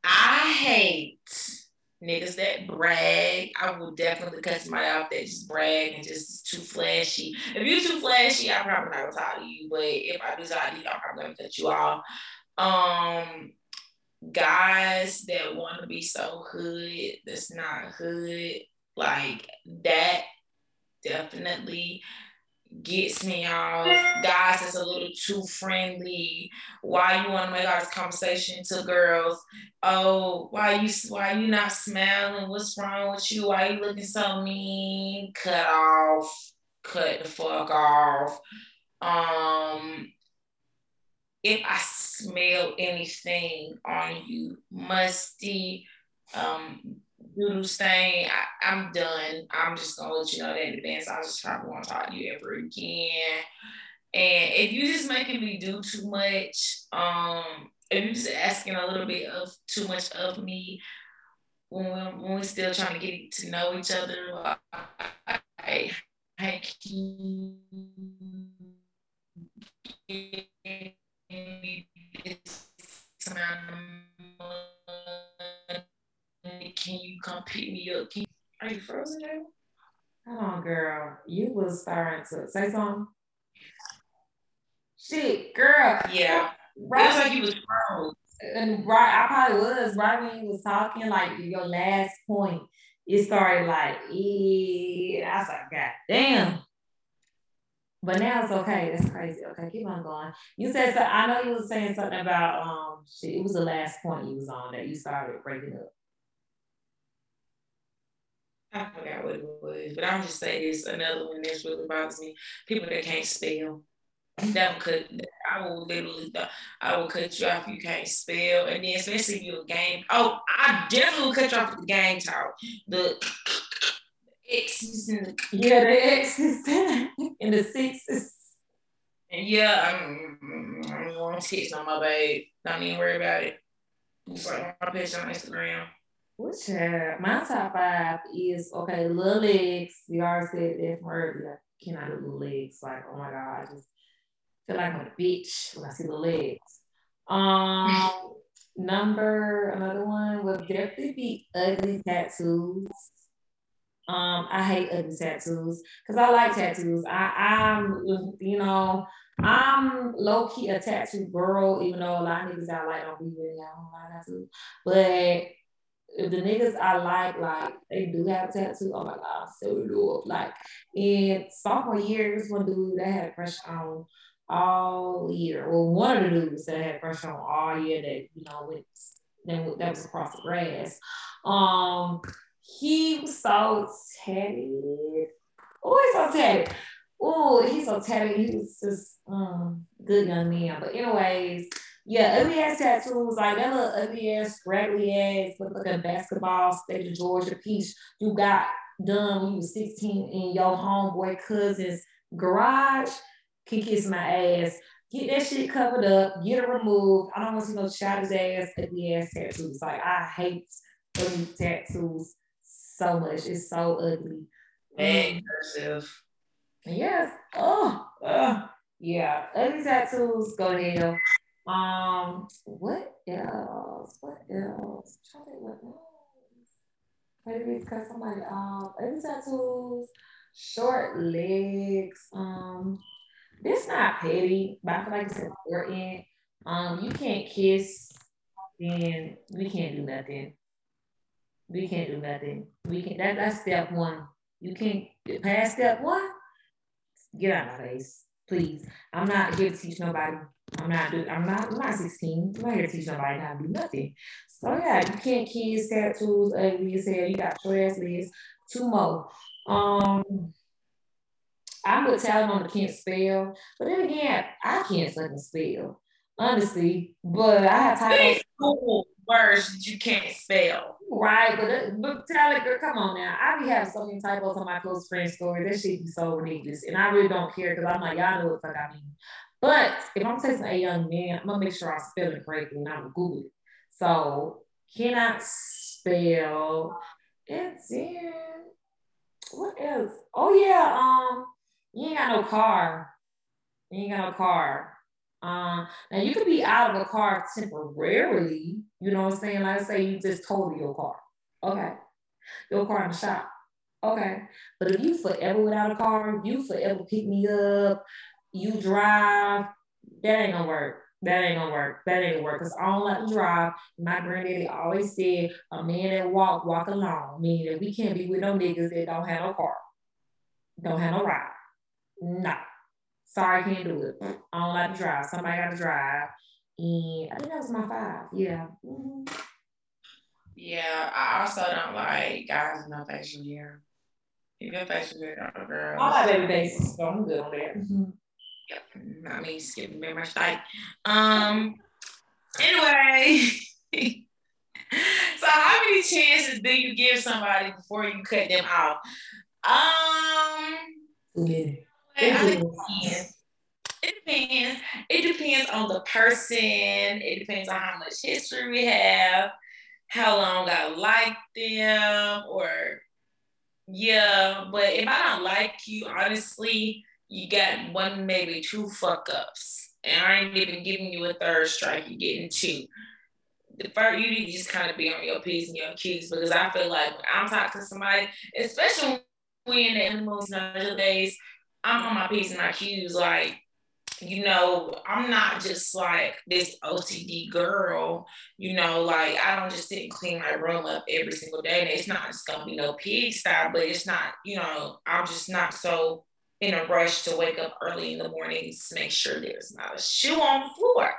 I hate niggas that brag. I will definitely cut somebody off that just brag and just too flashy. If you're too flashy, I probably not gonna talk to you. But if I do talk to you, I'm probably gonna cut you off. Um, guys that want to be so hood that's not hood, like that definitely gets me off. Guys that's a little too friendly. Why you want to make all this conversation to girls? Oh, why you why you not smiling? What's wrong with you? Why you looking so mean? Cut off. Cut the fuck off. Um if I smell anything on you, musty, um, doodle stain, I, am done. I'm just gonna let you know that in advance. I just probably won't talk to you ever again. And if you just making me do too much, um, if you're just asking a little bit of too much of me when we're, when we're still trying to get to know each other, I, I, I can can you come pick me up? Can are you frozen now? Hold on, girl. You was starting to say something. Shit, girl. Yeah. Right. It like you was frozen. And right, I probably was right when you was talking, like your last point, it started like, yeah. I was like, God damn. But now it's okay. That's crazy. Okay, keep on going. You said so. I know you was saying something about um. Shit, it was the last point you was on that you started breaking up. I forgot what it was, but I'm just saying it's another one that's really bothers me. People that can't spell. That could I will literally I will cut you off if you can't spell. And then especially if you're a game. Oh, I definitely will cut you off with the game talk. The X's and the Yeah, the X's <laughs> and the sixes. And yeah, I'm I'm to text on my babe. Don't even worry about it. Just like my on Instagram. Which uh, my top five is okay, little legs. We already said that from earlier. Cannot do little legs. Like, oh my god, I just feel like I'm a bitch when I see the legs. Um, <laughs> number another one would definitely be ugly tattoos. Um, I hate ugly tattoos because I like tattoos. I, I'm, you know, I'm low key a tattoo girl, even though a lot of niggas I like don't be really I don't like tattoos. But the niggas I like, like they do have tattoos, oh my god, so do Like in sophomore year, this one dude that had a crush on all year. Well, one of the dudes that had a crush on all year that you know went then that was across the grass. Um, he was so tatted. Oh, he's so tatted. Oh, he's so tatted. He was just um good young man. But anyways, yeah, ugly ass tattoos, like that little ugly ass, scraggly ass, look like a basketball state of Georgia piece you got done when you was 16 in your homeboy cousin's garage can kiss my ass. Get that shit covered up, get it removed. I don't want to see no shot ass, ugly ass tattoos. Like I hate ugly tattoos so much. It's so ugly. And cursive. Yes. Oh, uh, yeah. Ugly tattoos go to hell. Um, what else? What else? I'm trying what else. Maybe cut somebody off. Maybe tattoos, short legs. Um, this not petty, but I feel like it's important. Um, you can't kiss, then we can't do nothing. We can't do nothing. We can that that's step one. You can't pass step one. Get out of my face, please. I'm not here to teach nobody I'm not do I'm not I'm not 16. I'm not here to teach nobody how to do nothing. So yeah, you can't kiss tattoos, ugly as hell. You got trash legs, two more. Um I would tell them on the can't spell, but then again, I can't fucking spell, honestly. But I have time. Cool words that you can't spell. Right, but but tell it, girl, come on now. I be having so many typos on my close friend story. That shit be so ridiculous, and I really don't care because I'm like, y'all know what the fuck I mean. But if I'm texting a young man, I'm gonna make sure I spell it correctly and I'm Google it. So cannot spell. And then what else? Oh yeah, um, you ain't got no car. You ain't got no car. Um, now you could be out of a car temporarily, you know what I'm saying? Like say you just totaled your car. Okay. Your car in the shop. Okay. But if you forever without a car, you forever pick me up, you drive, that ain't gonna work. That ain't gonna work. That ain't gonna work. Cause I don't like to drive. My granddaddy always said a man that walk, walk alone. Meaning that we can't be with no niggas that don't have no car. Don't have no ride. Nah. Sorry, can't do it. I don't like to drive. Somebody got to drive. And I think that was my five. Yeah. Mm-hmm. Yeah, I also don't like guys with no facial hair. You got facial hair on girls. I like baby faces, so I'm good on that. Mm-hmm. Yep. I mean, skipping very much like. Um. Anyway. <laughs> so how many chances do you give somebody before you cut them off? Um. Yeah. It depends. It depends. It depends on the person. It depends on how much history we have, how long I like them, or yeah. But if I don't like you, honestly, you got one, maybe two fuck ups. And I ain't even giving you a third strike, you're getting two. The first, you need to just kind of be on your P's and your Q's because I feel like I'm talking to somebody, especially when we're in the animals nowadays, I'm on my P's and my Q's. Like, you know, I'm not just like this OCD girl, you know, like I don't just sit and clean my room up every single day. And it's not just gonna be no pig style, but it's not, you know, I'm just not so in a rush to wake up early in the mornings to make sure there's not a shoe on the floor.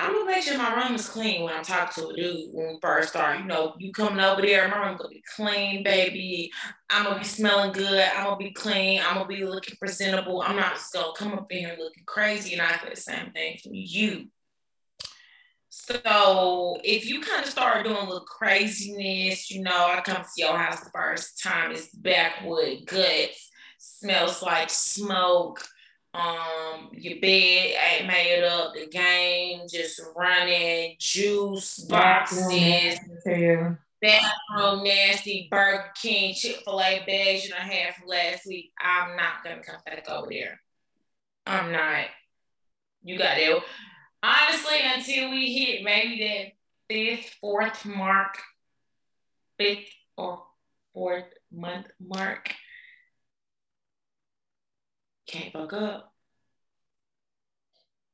I'm gonna make sure my room is clean when I talk to a dude when we first start. You know, you coming over there, my room gonna be clean, baby. I'm gonna be smelling good. I'm gonna be clean. I'm gonna be looking presentable. I'm not just gonna come up in here looking crazy and I feel the same thing from you. So if you kind of start doing a little craziness, you know, I come to your house the first time, it's backwood guts, smells like smoke um your bed ain't made up, the game just running, juice boxes, bathroom nasty, Burger King, Chick-fil-A bags you know had from last week. I'm not gonna come back over there. I'm not. You got it. Honestly, until we hit maybe that fifth, fourth mark, fifth or fourth month mark, can't fuck up.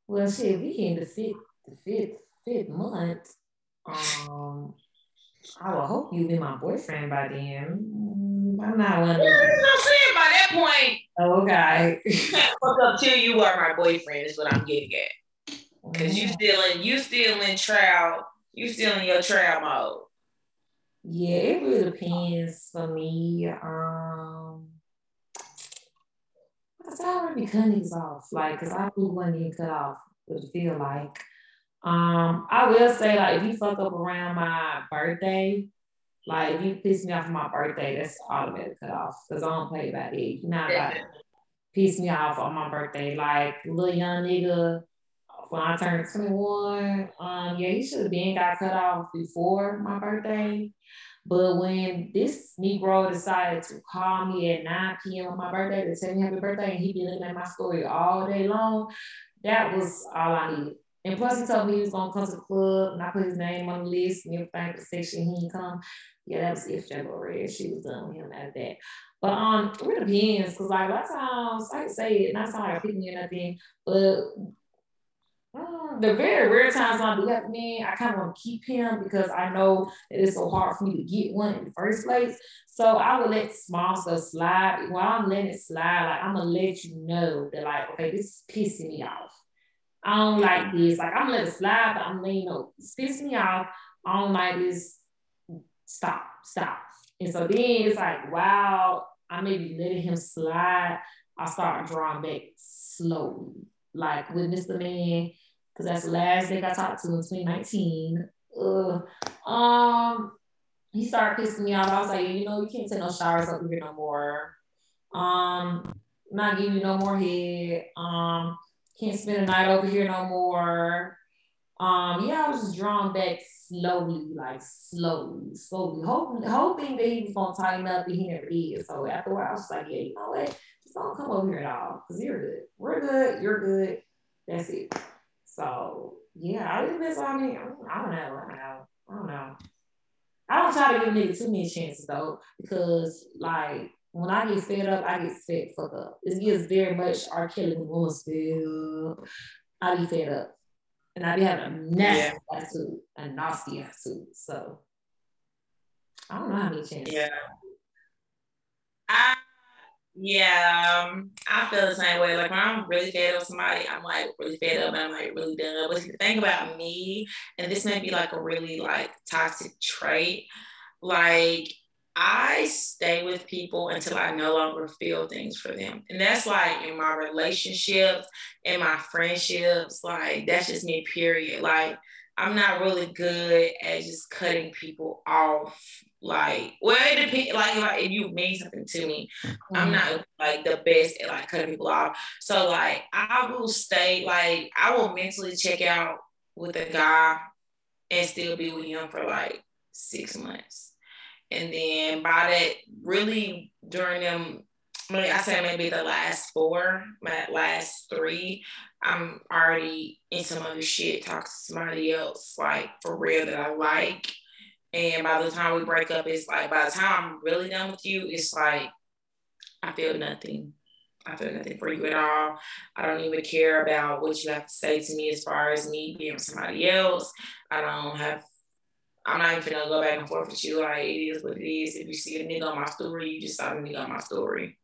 Well, shit, we in the fifth, the fifth, fifth month. Um, I would hope you be my boyfriend by then. Mm, I'm not one. Of I'm saying by that point. Oh, okay. <laughs> fuck up till you are my boyfriend is what I'm getting at. Cause you mm-hmm. still in, you still in trial, you still in your trial mode. Yeah, it really depends for me. Um, I already cut these off, like, cause I really wasn't even cut off. It feel like. Um, I will say, like, if you fuck up around my birthday, like, if you piss me off on my birthday, that's automatic cut off. Cause I don't play about it. You're not about to piss me off on my birthday. Like, little young nigga, when I turned 21, um, yeah, he should have been got cut off before my birthday. But when this Negro decided to call me at 9 p.m. on my birthday to tell me happy birthday, and he been looking at my story all day long, that was all I needed. And plus, he told me he was gonna come to the club, and I put his name on the list and everything. The section he come, yeah, that was if Jello Red. She was done with him after that. But um, it depends, cause like a lot of times I say it, not sound like I pick me nothing, but the very rare times I do have men, I kind of want to keep him because I know that it's so hard for me to get one in the first place. So I would let small stuff slide. While I'm letting it slide, like I'm gonna let you know that, like, okay, this is pissing me off. I don't like this. Like I'm gonna let it slide, but I'm letting you know, it's pissing me off. I don't like this. Stop, stop. And so then it's like, wow, I may be letting him slide. I start drawing back slowly, like with Mr. Man, because that's the last thing I talked to in 2019. Ugh. Um, he started pissing me off. I was like, you know, you can't take no showers up here no more. Um, not giving you no more head. Um, can't spend the night over here no more. Um, yeah, I was just drawn back slowly, like slowly, slowly, hoping, hoping that he was gonna tighten up, and he never did. So after a while, I was like, yeah, you know what? Just don't come over here at all, cause you're good. We're good. You're good. That's it. So yeah, I that's all I mean. I don't know. I don't know. I don't know. I don't try to give niggas too many chances though, because like when I get fed up, I get fed fuck up. It gets very much R. Kelly feel. I be fed up. And I be having a nasty yeah. attitude, a nasty attitude. So I don't know how many chances. Yeah. Yeah, um, I feel the same way. Like when I'm really fed up with somebody, I'm like really fed up and I'm like really done. But the thing about me, and this may be like a really like toxic trait, like I stay with people until I no longer feel things for them. And that's like in my relationships, in my friendships, like that's just me, period. Like I'm not really good at just cutting people off. Like, well, it depends. Like, like if you mean something to me, mm-hmm. I'm not like the best at like cutting people off. So like, I will stay. Like, I will mentally check out with a guy and still be with him for like six months. And then by that, really during them, I say maybe the last four, my last three, I'm already in some other shit, talk to somebody else, like for real that I like. And by the time we break up, it's like by the time I'm really done with you, it's like I feel nothing. I feel nothing for you at all. I don't even care about what you have to say to me as far as me being with somebody else. I don't have I'm not even gonna go back and forth with you. Like it is what it is. If you see a nigga on my story, you just saw a nigga on my story.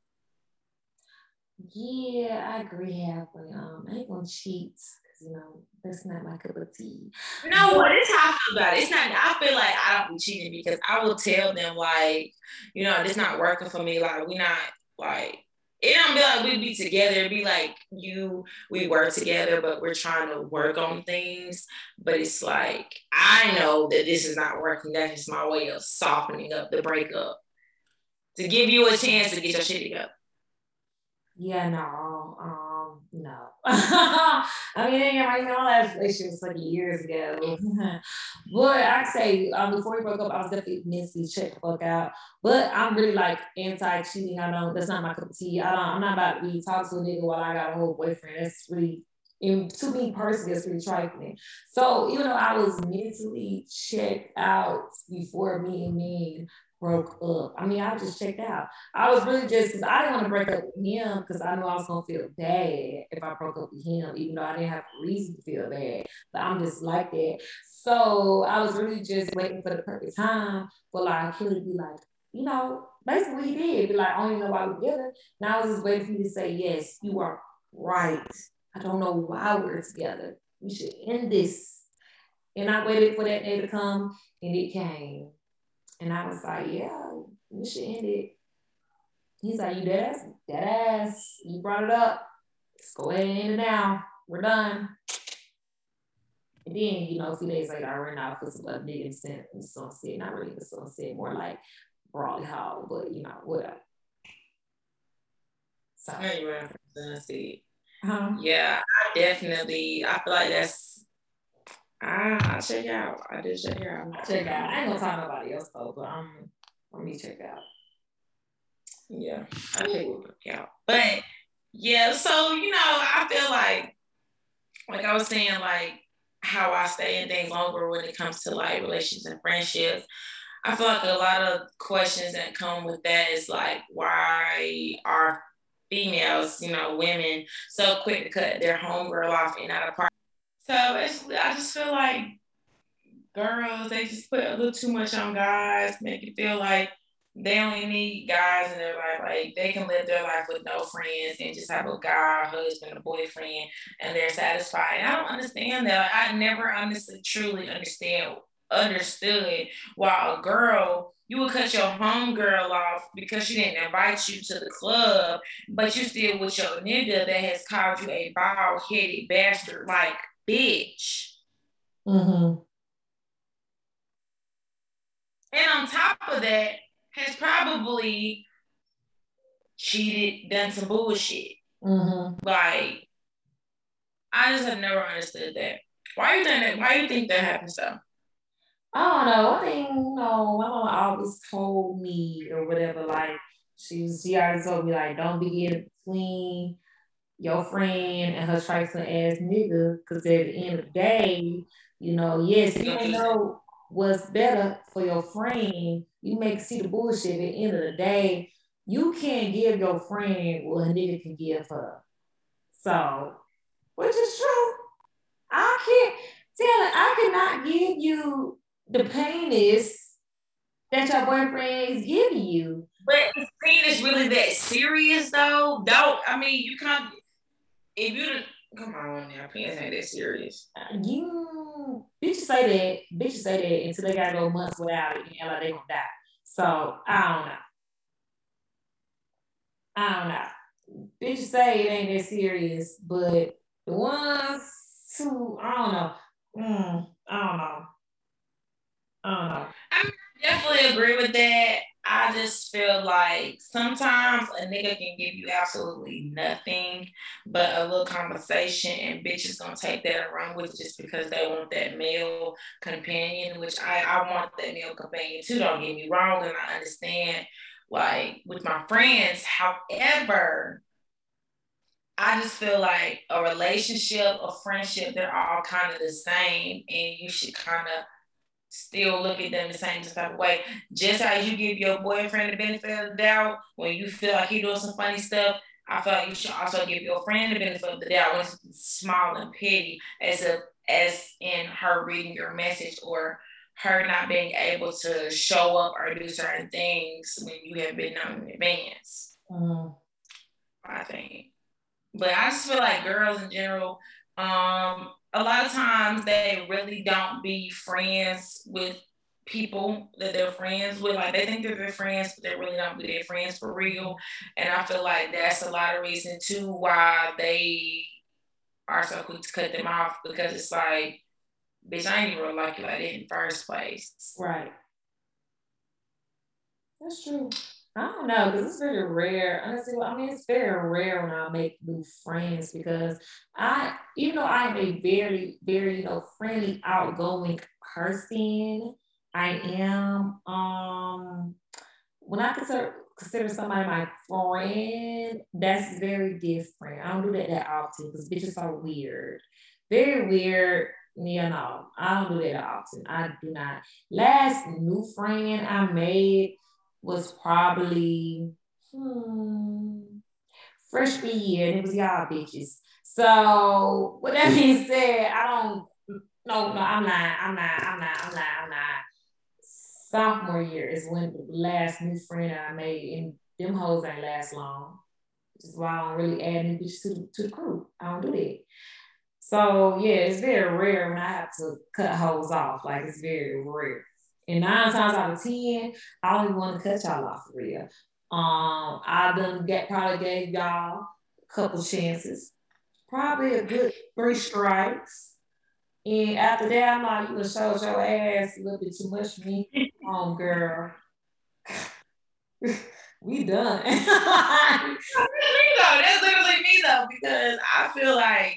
Yeah, I agree halfway. Um, I ain't gonna cheat because you know that's not my cup of tea. You know what? It's how I feel about it. It's not. I feel like I don't be cheating because I will tell them like, you know, it's not working for me. Like we not like it don't be like we'd be together. It'd be like you, we work together, but we're trying to work on things. But it's like I know that this is not working. That is my way of softening up the breakup to give you a chance to get your shit together. Yeah, no, um, no. <laughs> I mean, yeah, right now that relationship was like years ago. <laughs> but I say, um, before we broke up, I was definitely mentally checked the fuck out. But I'm really like anti-cheating. I know that's not my cup of tea. I don't. I'm not about to be talking to a nigga while I got a whole boyfriend. That's really and to me personally, it's really trifling. So even though I was mentally checked out before me and me broke up. I mean, I just checked out. I was really just because I didn't want to break up with him because I knew I was gonna feel bad if I broke up with him, even though I didn't have a reason to feel bad. But I'm just like that. So I was really just waiting for the perfect time for like him to be like, you know, basically he did be like, I don't even know why we're together. Now I was just waiting for you to say, yes, you are right. I don't know why we're together. We should end this. And I waited for that day to come, and it came. And I was like, yeah, we should end it. He's like, you dead ass? Dead ass. You brought it up. Let's go ahead and end it now. We're done. And then, you know, a few days later, I ran out for some other niggas in the sunset. Not really the sunset, more like Brawley Hall, but you know, whatever. So, yeah, you ran for sunset. Huh? Yeah, I definitely, I feel like that's I I check out. I did check out. I check out. I ain't gonna talk nobody else though, but I'm let me check out. Yeah, I check out. But yeah, so you know, I feel like like I was saying, like how I stay in things longer when it comes to like relationships and friendships. I feel like a lot of questions that come with that is like, why are females, you know, women so quick to cut their homegirl off and out of part? So basically, I just feel like girls, they just put a little too much on guys, make it feel like they only need guys in their life. Like they can live their life with no friends and just have a guy, a husband, a boyfriend, and they're satisfied. And I don't understand that. I never honestly truly understand understood why a girl you would cut your home girl off because she didn't invite you to the club, but you still with your nigga that has called you a bald headed bastard, like bitch. Mm-hmm. And on top of that, has probably cheated, done some bullshit. Mm-hmm. Like, I just have never understood that. Why you think that? Why do you think that happens though? I don't know. I think you know, my mom always told me or whatever. Like she she always told me like, don't be in between your friend and her trifling ass nigga, because at the end of the day, you know, yes, you don't know what's better for your friend, you make see the bullshit. At the end of the day, you can't give your friend what a nigga can give her. So, which is true. I can't tell it. I cannot give you the pain is that your boyfriend is giving you. But is pain is really that serious though? Don't I mean you can't if you come on now, pain ain't that serious. You bitches say that, bitches say that until they gotta go months without it and like they gonna die. So I don't know. I don't know. Bitches say it ain't that serious, but the ones who I don't know. Mm, I don't know. I definitely agree with that. I just feel like sometimes a nigga can give you absolutely nothing but a little conversation, and bitches gonna take that and run with it just because they want that male companion, which I, I want that male companion too. Don't get me wrong, and I understand like with my friends. However, I just feel like a relationship, a friendship, they're all kind of the same, and you should kind of still look at them the same type of way. Just how you give your boyfriend the benefit of the doubt when you feel like he doing some funny stuff, I feel like you should also give your friend the benefit of the doubt when it's small and petty, as a as in her reading your message or her not being able to show up or do certain things when you have been known in advance. Mm. I think. But I just feel like girls in general, um, a lot of times they really don't be friends with people that they're friends with. Like they think they're friends, but they really don't be their friends for real. And I feel like that's a lot of reason too why they are so quick to cut them off because it's like, bitch, I ain't even like you like that in first place. Right. That's true. I don't know because it's very rare. Honestly, I mean, it's very rare when I make new friends because I, even though I am a very, very, you know, friendly, outgoing person, I am. Um, when I consider consider somebody my friend, that's very different. I don't do that that often because bitches are weird, very weird. You know, I don't do that often. I do not. Last new friend I made was probably hmm, freshman year, and it was y'all bitches. So with that being <laughs> said, I don't no no I'm not I'm not I'm not I'm not I'm not. Sophomore year is when the last new friend I made, and them hoes ain't last long. Which is why I don't really add new bitches to, to the crew. I don't do that. So yeah, it's very rare when I have to cut hoes off. Like it's very rare. And nine times out of ten, I don't even want to cut y'all off for real. Um, I done get probably gave y'all a couple chances, probably a good three strikes. And after that, I'm like, you gonna show your ass a little bit too much for me. <laughs> Um, girl. <laughs> we done. <laughs> me though. That's literally me though, because I feel like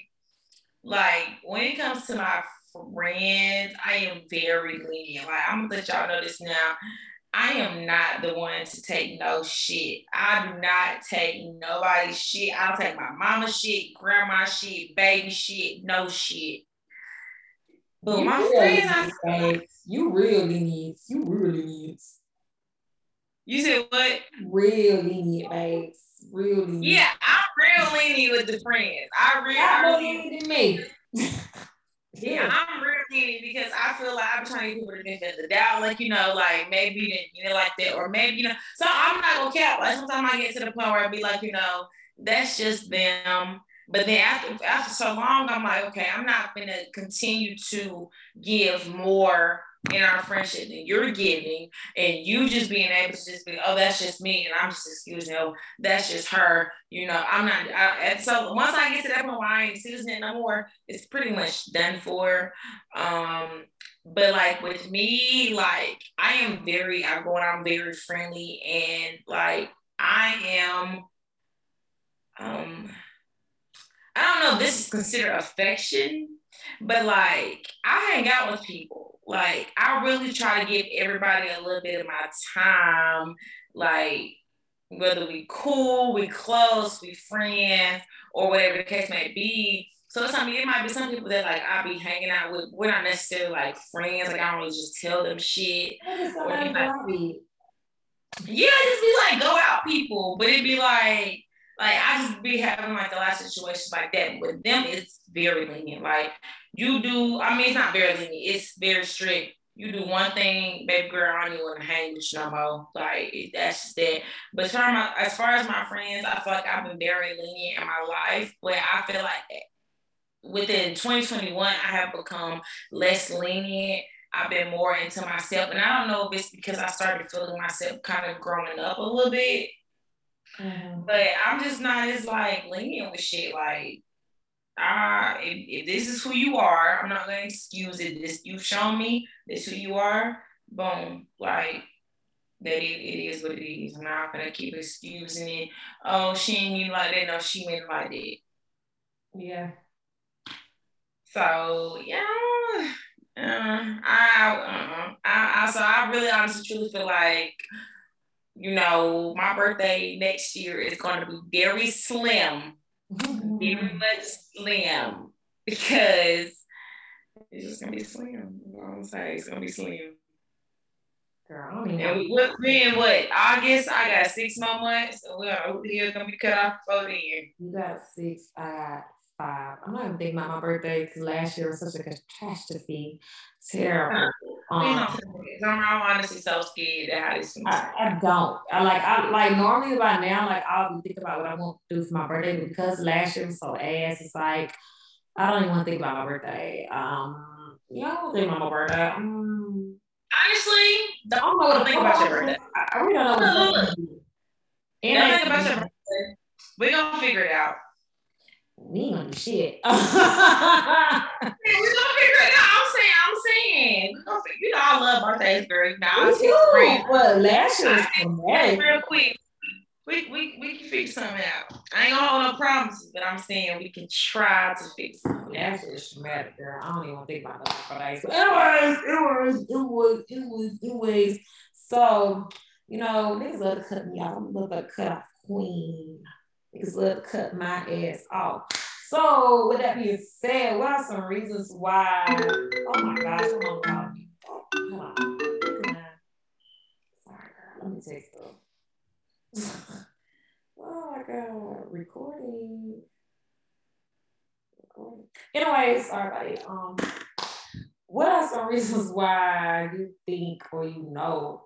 like when it comes to my friends, I am very lenient. Like I'm gonna let y'all know this now. I am not the one to take no shit. I do not take nobody's shit. I'll take my mama shit, grandma shit, baby shit, no shit. But you my really friends, I, you really need, you really need. You said what? Real lenient, babes. Real lenient. Yeah, I'm real lenient with the friends. I really, I really, me. <laughs> Yeah, I'm really because I feel like I'm trying to get people to benefit the doubt, like you know, like maybe you know, like that, or maybe you know. So I'm not gonna cap. Like sometimes I get to the point where I be like, you know, that's just them. But then after after so long, I'm like, okay, I'm not gonna continue to give more in our friendship than you're giving, and you just being able to just be, oh, that's just me, and I'm just excusing, oh, that's just her. You know, I'm not. I, and so once I get to that point where I ain't excusing it no more, it's pretty much done for. Um, but like with me, like I am very outgoing. I'm very friendly, and like I am. Um, I don't know this is considered affection, but like I hang out with people. Like I really try to give everybody a little bit of my time. Like whether we cool, we close, we friends, or whatever the case may be. So I mean, it might be some people that like I'll be hanging out with. We're not necessarily like friends. Like I don't really just tell them shit. Or like, yeah, just be like go out people, but it'd be like like I just be having like a lot of situations like that. With them, it's very lenient. Like you do, I mean, it's not very lenient. It's very strict. You do one thing, baby girl, I don't even want to hang with you no more. Like that's just that. But as far, as my, as far as my friends, I feel like I've been very lenient in my life. Where I feel like within 2021, I have become less lenient. I've been more into myself, and I don't know if it's because I started feeling myself kind of growing up a little bit Mm-hmm. But I'm just not as like lenient with shit. Like, ah, if, if, this is who you are, I'm not gonna excuse it. This you've shown me this who you are. Boom. Like that it, it is what it is. I'm not gonna keep excusing it. Oh, she ain't even like that. No, she went like that. Yeah. So yeah. Uh, I, uh, I, I, so I really honestly truly feel like you know, my birthday next year is going to be very slim, very much slim, because it's just gonna be slim. What I'm saying? It's gonna be slim. Girl, and we, what, we in what August? I got six more months. So we're gonna be cut off before then. You got six. I got five. I'm not even thinking about my birthday because last year was such a catastrophe. Terrible. Um, I'm honestly so scared that how this. I, I don't. I like. I like normally by now, like I'll be thinking about what I want to do for my birthday, but because last year was so ass, it's like I don't even want to think about my birthday. Um, yeah, I don't think about my birthday. Um, Honestly, don't know what to think about your birthday. I, really don't know. What to think. And think about your birthday. We're gonna figure it out we ain't gonna do shit. <laughs> we gonna figure it out. I'm saying, I'm saying, we gonna figure, you know, I love birthdays, girl. Now we do, but last year was traumatic. Real quick, we, we, we can fix something out. I ain't gonna hold no promises, but I'm saying we can try to fix something. Last year was traumatic, girl. I don't even think about that birthdays. Anyways, it was, it was, it was, it was. So, you know, niggas love to cut me off. I'm love to cut off queen. Niggas love cut my ass off. So with that being said, what are some reasons why? Oh my gosh, hold on, call me. hold on. Sorry, girl. Let me text them. <laughs> oh my god, recording. Recording. Anyway, sorry about it. Um, what are some reasons why you think or you know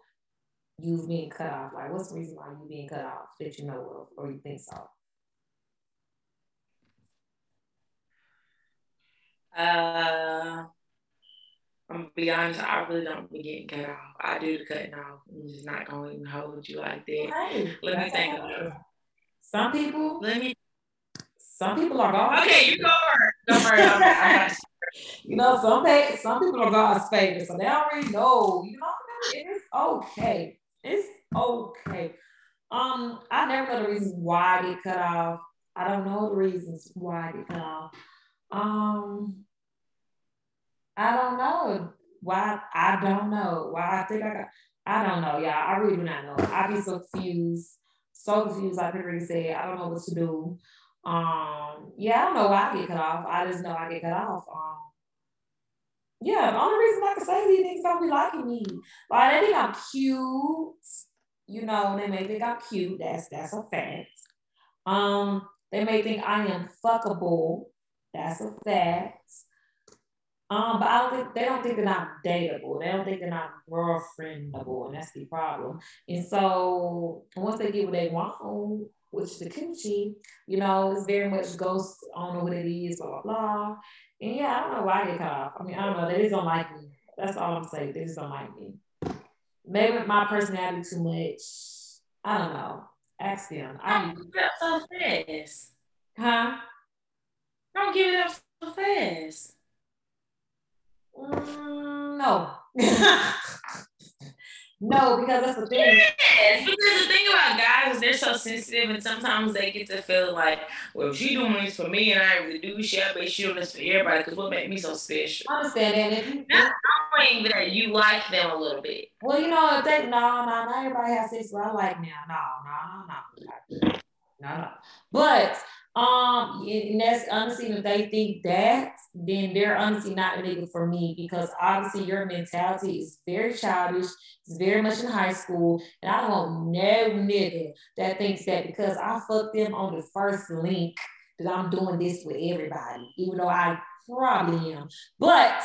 you've been cut off? Like, what's the reason why you've been cut off that you know of or you think so? Uh, I'm gonna be honest, I really don't be getting cut off. I do the cutting off. I'm just not gonna even hold you like that. Hey, Let me think. Some people. Let me. Some people are God. Okay, you go first. Go first. <laughs> you know, some pay, some people are God's favorite, so they already know. You know, it's okay. It's okay. Um, I never know the reasons why get cut off. I don't know the reasons why get cut off. Um, I don't know why. I don't know why. I think I got. I don't know, y'all. I really do not know. I be so confused, so confused. Like already said, I don't know what to do. Um, yeah, I don't know why I get cut off. I just know I get cut off. Um, yeah, the only reason I can say these things don't be liking me. Like they think I'm cute. You know, they may think I'm cute. That's that's a fact. Um, they may think I am fuckable. That's a fact. Um, but I don't think they don't think they're not dateable. They don't think they're not girlfriendable, and that's the problem. And so once they get what they want, which the coochie, you know, it's very much ghost. I don't know what it is, blah blah blah. And yeah, I don't know why they cut off. I mean, I don't know. They just don't like me. That's all I'm saying. They just don't like me. Maybe my personality too much. I don't know. Ask them. I don't give it up so fast. Huh? Don't give it up so fast. Mm, no. <laughs> no, because that's the thing. Yes, because the thing about guys is they're so sensitive, and sometimes they get to feel like, well, she doing this for me, and I really do shit, but she doing this for everybody. Because what makes me so special? I understand that. Not knowing that you like them a little bit. Well, you know, if they no, no, not everybody has sex. What I like now, no, no, no, no, no, no. But um, and that's honestly, if they think that, then they're honestly not nigga for me because obviously your mentality is very childish. It's very much in high school, and I don't no nigga that thinks that because I fucked them on the first link that I'm doing this with everybody, even though I probably am. But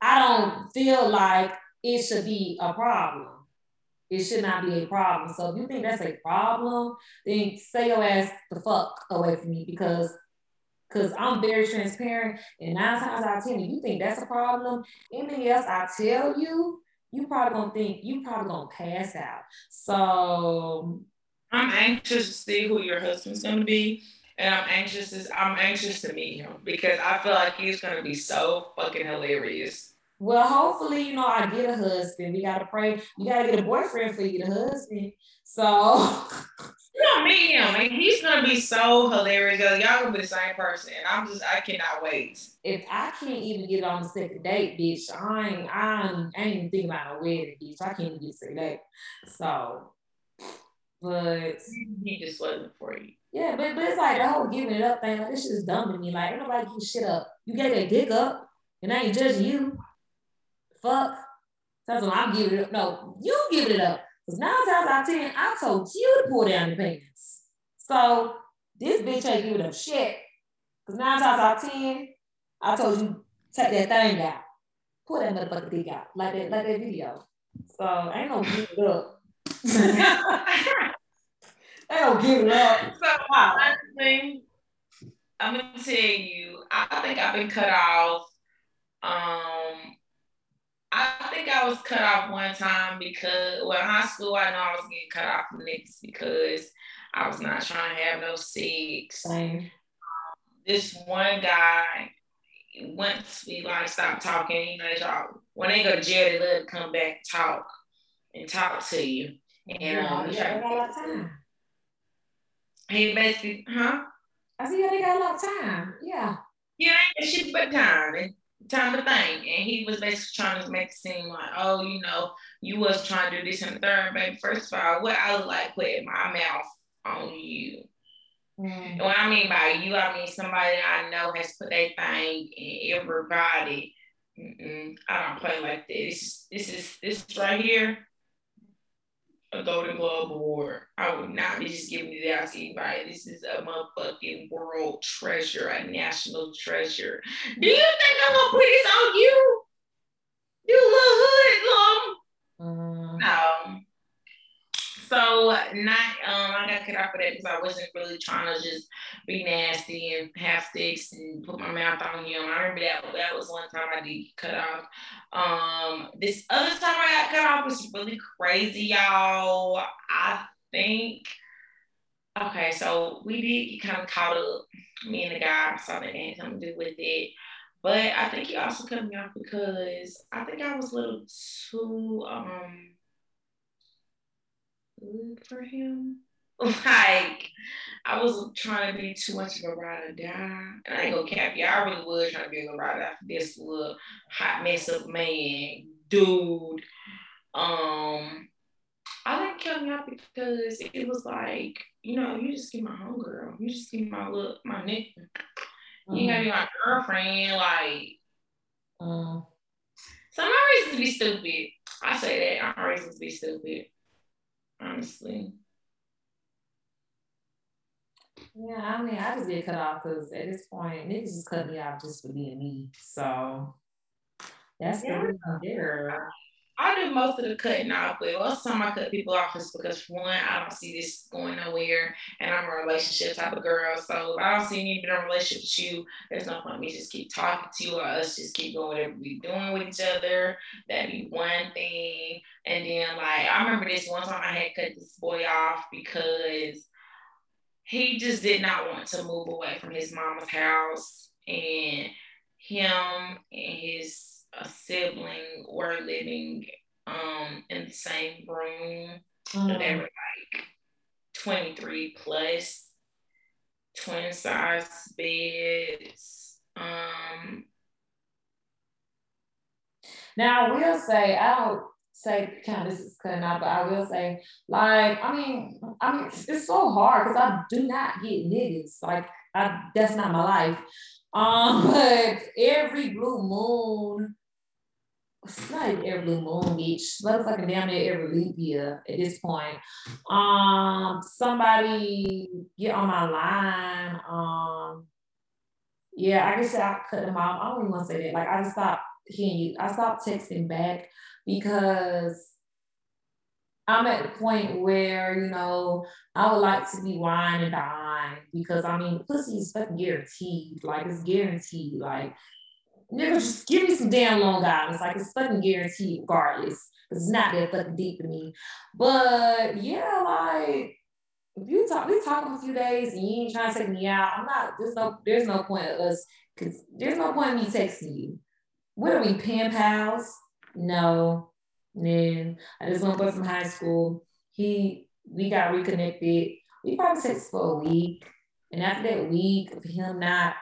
I don't feel like it should be a problem it should not be a problem. So if you think that's a problem, then say your ass the fuck away from me because because I'm very transparent. And nine times out of ten, if you think that's a problem, anything else I tell you, you probably gonna think you probably gonna pass out. So I'm anxious to see who your husband's gonna be. And I'm anxious to, I'm anxious to meet him because I feel like he's gonna be so fucking hilarious. Well, hopefully, you know, I get a husband. We gotta pray. You gotta get a boyfriend for you, the husband. So you don't meet him, and he's gonna be so hilarious. Y'all gonna be the same person. And I'm just, I cannot wait. If I can't even get on the second date, bitch, I ain't, I ain't, I ain't even thinking about a wedding, bitch. I can't even get second date. So, but he just wasn't for you. Yeah, but, but it's like the whole giving it up thing. Like this shit is dumb to me. Like nobody give shit up. You gave that dick up, and I ain't judging you. Fuck. What I'm giving it up. No, you give it up. Because nine times out of ten, I told you to pull down your pants. So this bitch ain't giving up shit. Because nine times out of ten, I told you take that thing out. Pull that motherfucking dick out. Like that, like that video. So ain't no give it up. I don't give it up. So honestly, I'm gonna tell you, I think I've been cut off um I think I was cut off one time because, well, in high school, I know I was getting cut off from niggas because I was not trying to have no sex. Same. This one guy, once we like stopped talking, you know, y'all, when they go to jail, they them come back talk and talk to you. And yeah, um, yeah, got a lot of time. He basically, huh? I said, yeah, they got a lot of time. Yeah. Yeah, ain't shit but time time to think. And he was basically trying to make it seem like, oh, you know, you was trying to do this and the third, baby. First of all, what I look like putting my mouth on you. Mm. And what I mean by you, I mean somebody I know has put their thing in everybody. Mm-mm, I don't play like this. This is this right here a Golden Globe award. I would not be just giving it out to anybody. This is a motherfucking world treasure, a national treasure. Do you think I'm gonna put this on you? You little So not um I got cut off for that because I wasn't really trying to just be nasty and have sex and put my mouth on him. I remember that that was one time I did cut off. Um this other time I got cut off was really crazy, y'all. I think okay, so we did get kind of caught up, me and the guy, so that had something to do with it. But I think he also cut me off because I think I was a little too um for him. <laughs> Like I wasn't trying to be too much of a ride or die. And I ain't gonna cap you. I really was trying to be a ride after this little hot mess up man, dude. Um I didn't kill me out because it was like, you know, you just get my homegirl. You just get my look, my nigga. You mm. gotta be my girlfriend, like mm. some reasons to be stupid. I say that. I'm reasons to be stupid honestly. Yeah, I mean, I just get cut off because at this point, niggas just cut me off just for being me. So That's yeah. the reason there. I do most of the cutting off, but most time I cut people off is because for one, I don't see this going nowhere, and I'm a relationship type of girl. So if I don't see any in a relationship with you, there's no point me just keep talking to you or us just keep doing whatever we doing with each other. That'd be one thing. And then like I remember this one time I had cut this boy off because he just did not want to move away from his mama's house, and him and his a sibling were living um in the same room. Mm. They were like 23 plus twin size beds. Um now I will say I don't say kind of this is cutting out, but I will say, like, I mean, I mean, it's so hard because I do not get niggas. Like, I that's not my life. Um, <laughs> but every blue moon, it's not every blue moon, bitch. Motherfucking damn near every leap year at this point. Um, somebody get on my line. Um, yeah, I guess I cut them off. I don't even want to say that. Like I just stopped hearing you. I stopped texting back because I'm at the point where, you know, I would like to be wine and dine because I mean, pussy is fucking guaranteed. Like, it's guaranteed. Like, nigga, just give me some damn long guidance. Like it's fucking guaranteed regardless. It's not that fucking deep to me. But yeah, like if you talk, we talk a few days and you ain't trying to take me out. I'm not. There's no. There's no point of us. Cause there's no point in me texting you. What are we pen pals? No. Then I just one boy from high school. He we got reconnected. We probably text for a week. And after that week of him not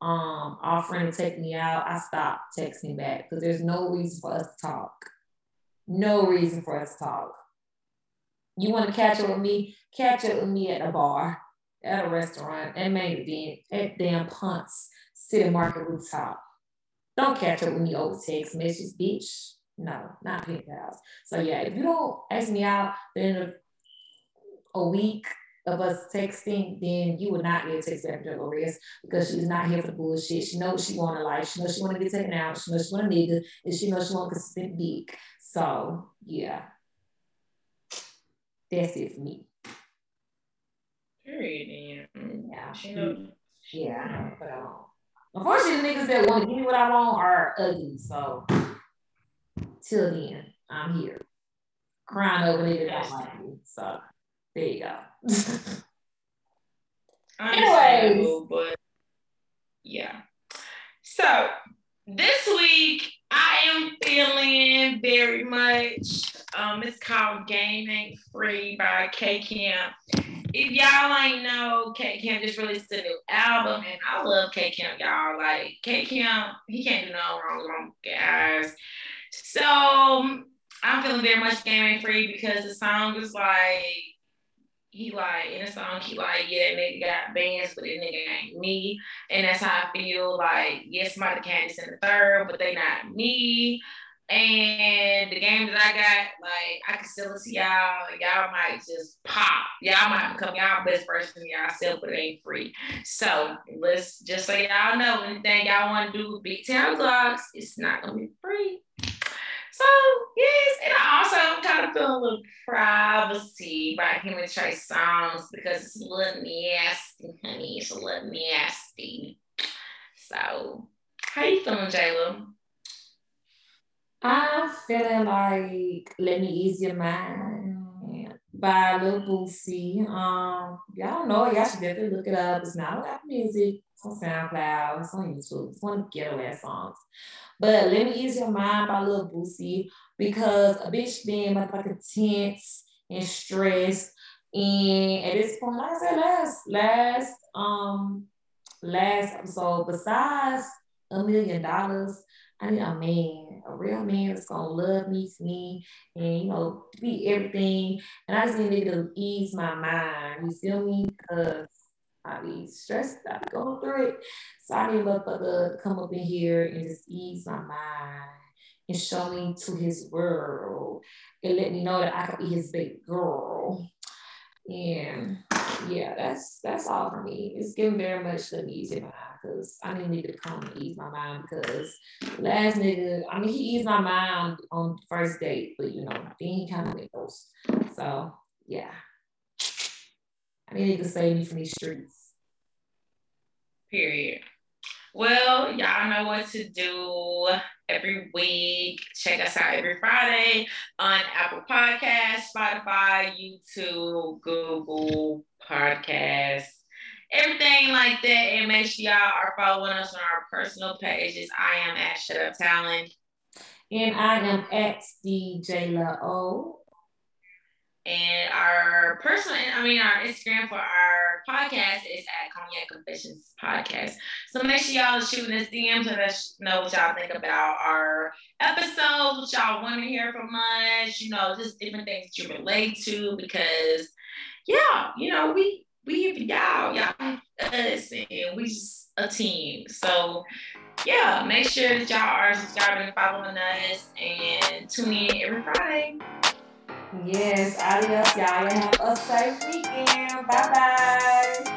um, offering to take me out, I stopped texting back because there's no reason for us to talk. No reason for us to talk. You want to catch up with me? Catch up with me at a bar, at a restaurant, and maybe event, at damn Ponce City Market rooftop. Don't catch up with me over text messages, bitch. No, not pen pals. So yeah, if you don't ask me out, then a week, of us texting, then you would not able to text after Dolores because she's not here for the bullshit. She knows she want a life. She knows she want to get taken out. She knows she want a nigga, and she knows she want consistent dick. So yeah, that's it for me. Period. Yeah. She knows. Yeah. But um, unfortunately, the niggas that want to give me what I want are ugly. So till then, I'm here crying over niggas that like me. So. There you go. <laughs> Anyways, but yeah. So this week I am feeling very much. Um, it's called Game Ain't Free by K Camp. If y'all ain't know, K Camp just released a new album, and I love K Camp, y'all. Like K Camp, he can't do no wrong, wrong guys. So I'm feeling very much Game Ain't Free because the song is like he like in a song, he like, yeah, nigga got bands, but that nigga ain't me. And that's how I feel like, yes, somebody can in the third, but they not me. And the game that I got, like, I can still see y'all. Y'all might just pop. Y'all might become y'all best version of y'all but it ain't free. So let's just so y'all know anything y'all want to do with Big Town Vlogs, it's not gonna be free. So yes, and I also am kind of feeling a little privacy by him and Trey Songz because it's a little nasty, honey. It's a little nasty. So how you feeling, Jayla? I'm feeling like Let Me Ease Your Mind by Lil Boosie. Um, y'all know y'all should definitely look it up. It's not on Apple Music, it's on SoundCloud, it's on YouTube. It's one of the getaway songs. But let me ease your mind by Lil Boosie because a bitch being motherfucking tense and stressed. And at this point, like I said last last um last episode, besides a million dollars, I need a man, a real man that's gonna love me, to me, and you know, be everything. And I just need to ease my mind. You feel me? Because I be stressed, I be going through it. So I need motherfucker to come up in here and just ease my mind and show me to his world and let me know that I can be his big girl. And yeah, that's that's all for me. It's getting very much to easy mind because I need to come and ease my mind because last nigga, I mean, he eased my mind on first date, but you know, then he kind of went ghost. So yeah, I need to save me from these streets. Period. Well, y'all know what to do every week. Check us out every Friday on Apple Podcasts, Spotify, YouTube, Google Podcasts, everything like that. And make sure y'all are following us on our personal pages. I am at Shut Up Talent. And I am at DJ La O. And our personal, I mean, our Instagram for our podcast is at Cognac Confessions Podcast. So make sure y'all shoot us DMs to let us know what y'all think about our episodes, what y'all want to hear from us, you know, just different things that you relate to. Because, yeah, you know, we we y'all, y'all us, and we just a team. So, yeah, make sure that y'all are subscribing and following us and tune in every Friday. Yes, adios, y'all. Have a safe weekend. Bye bye.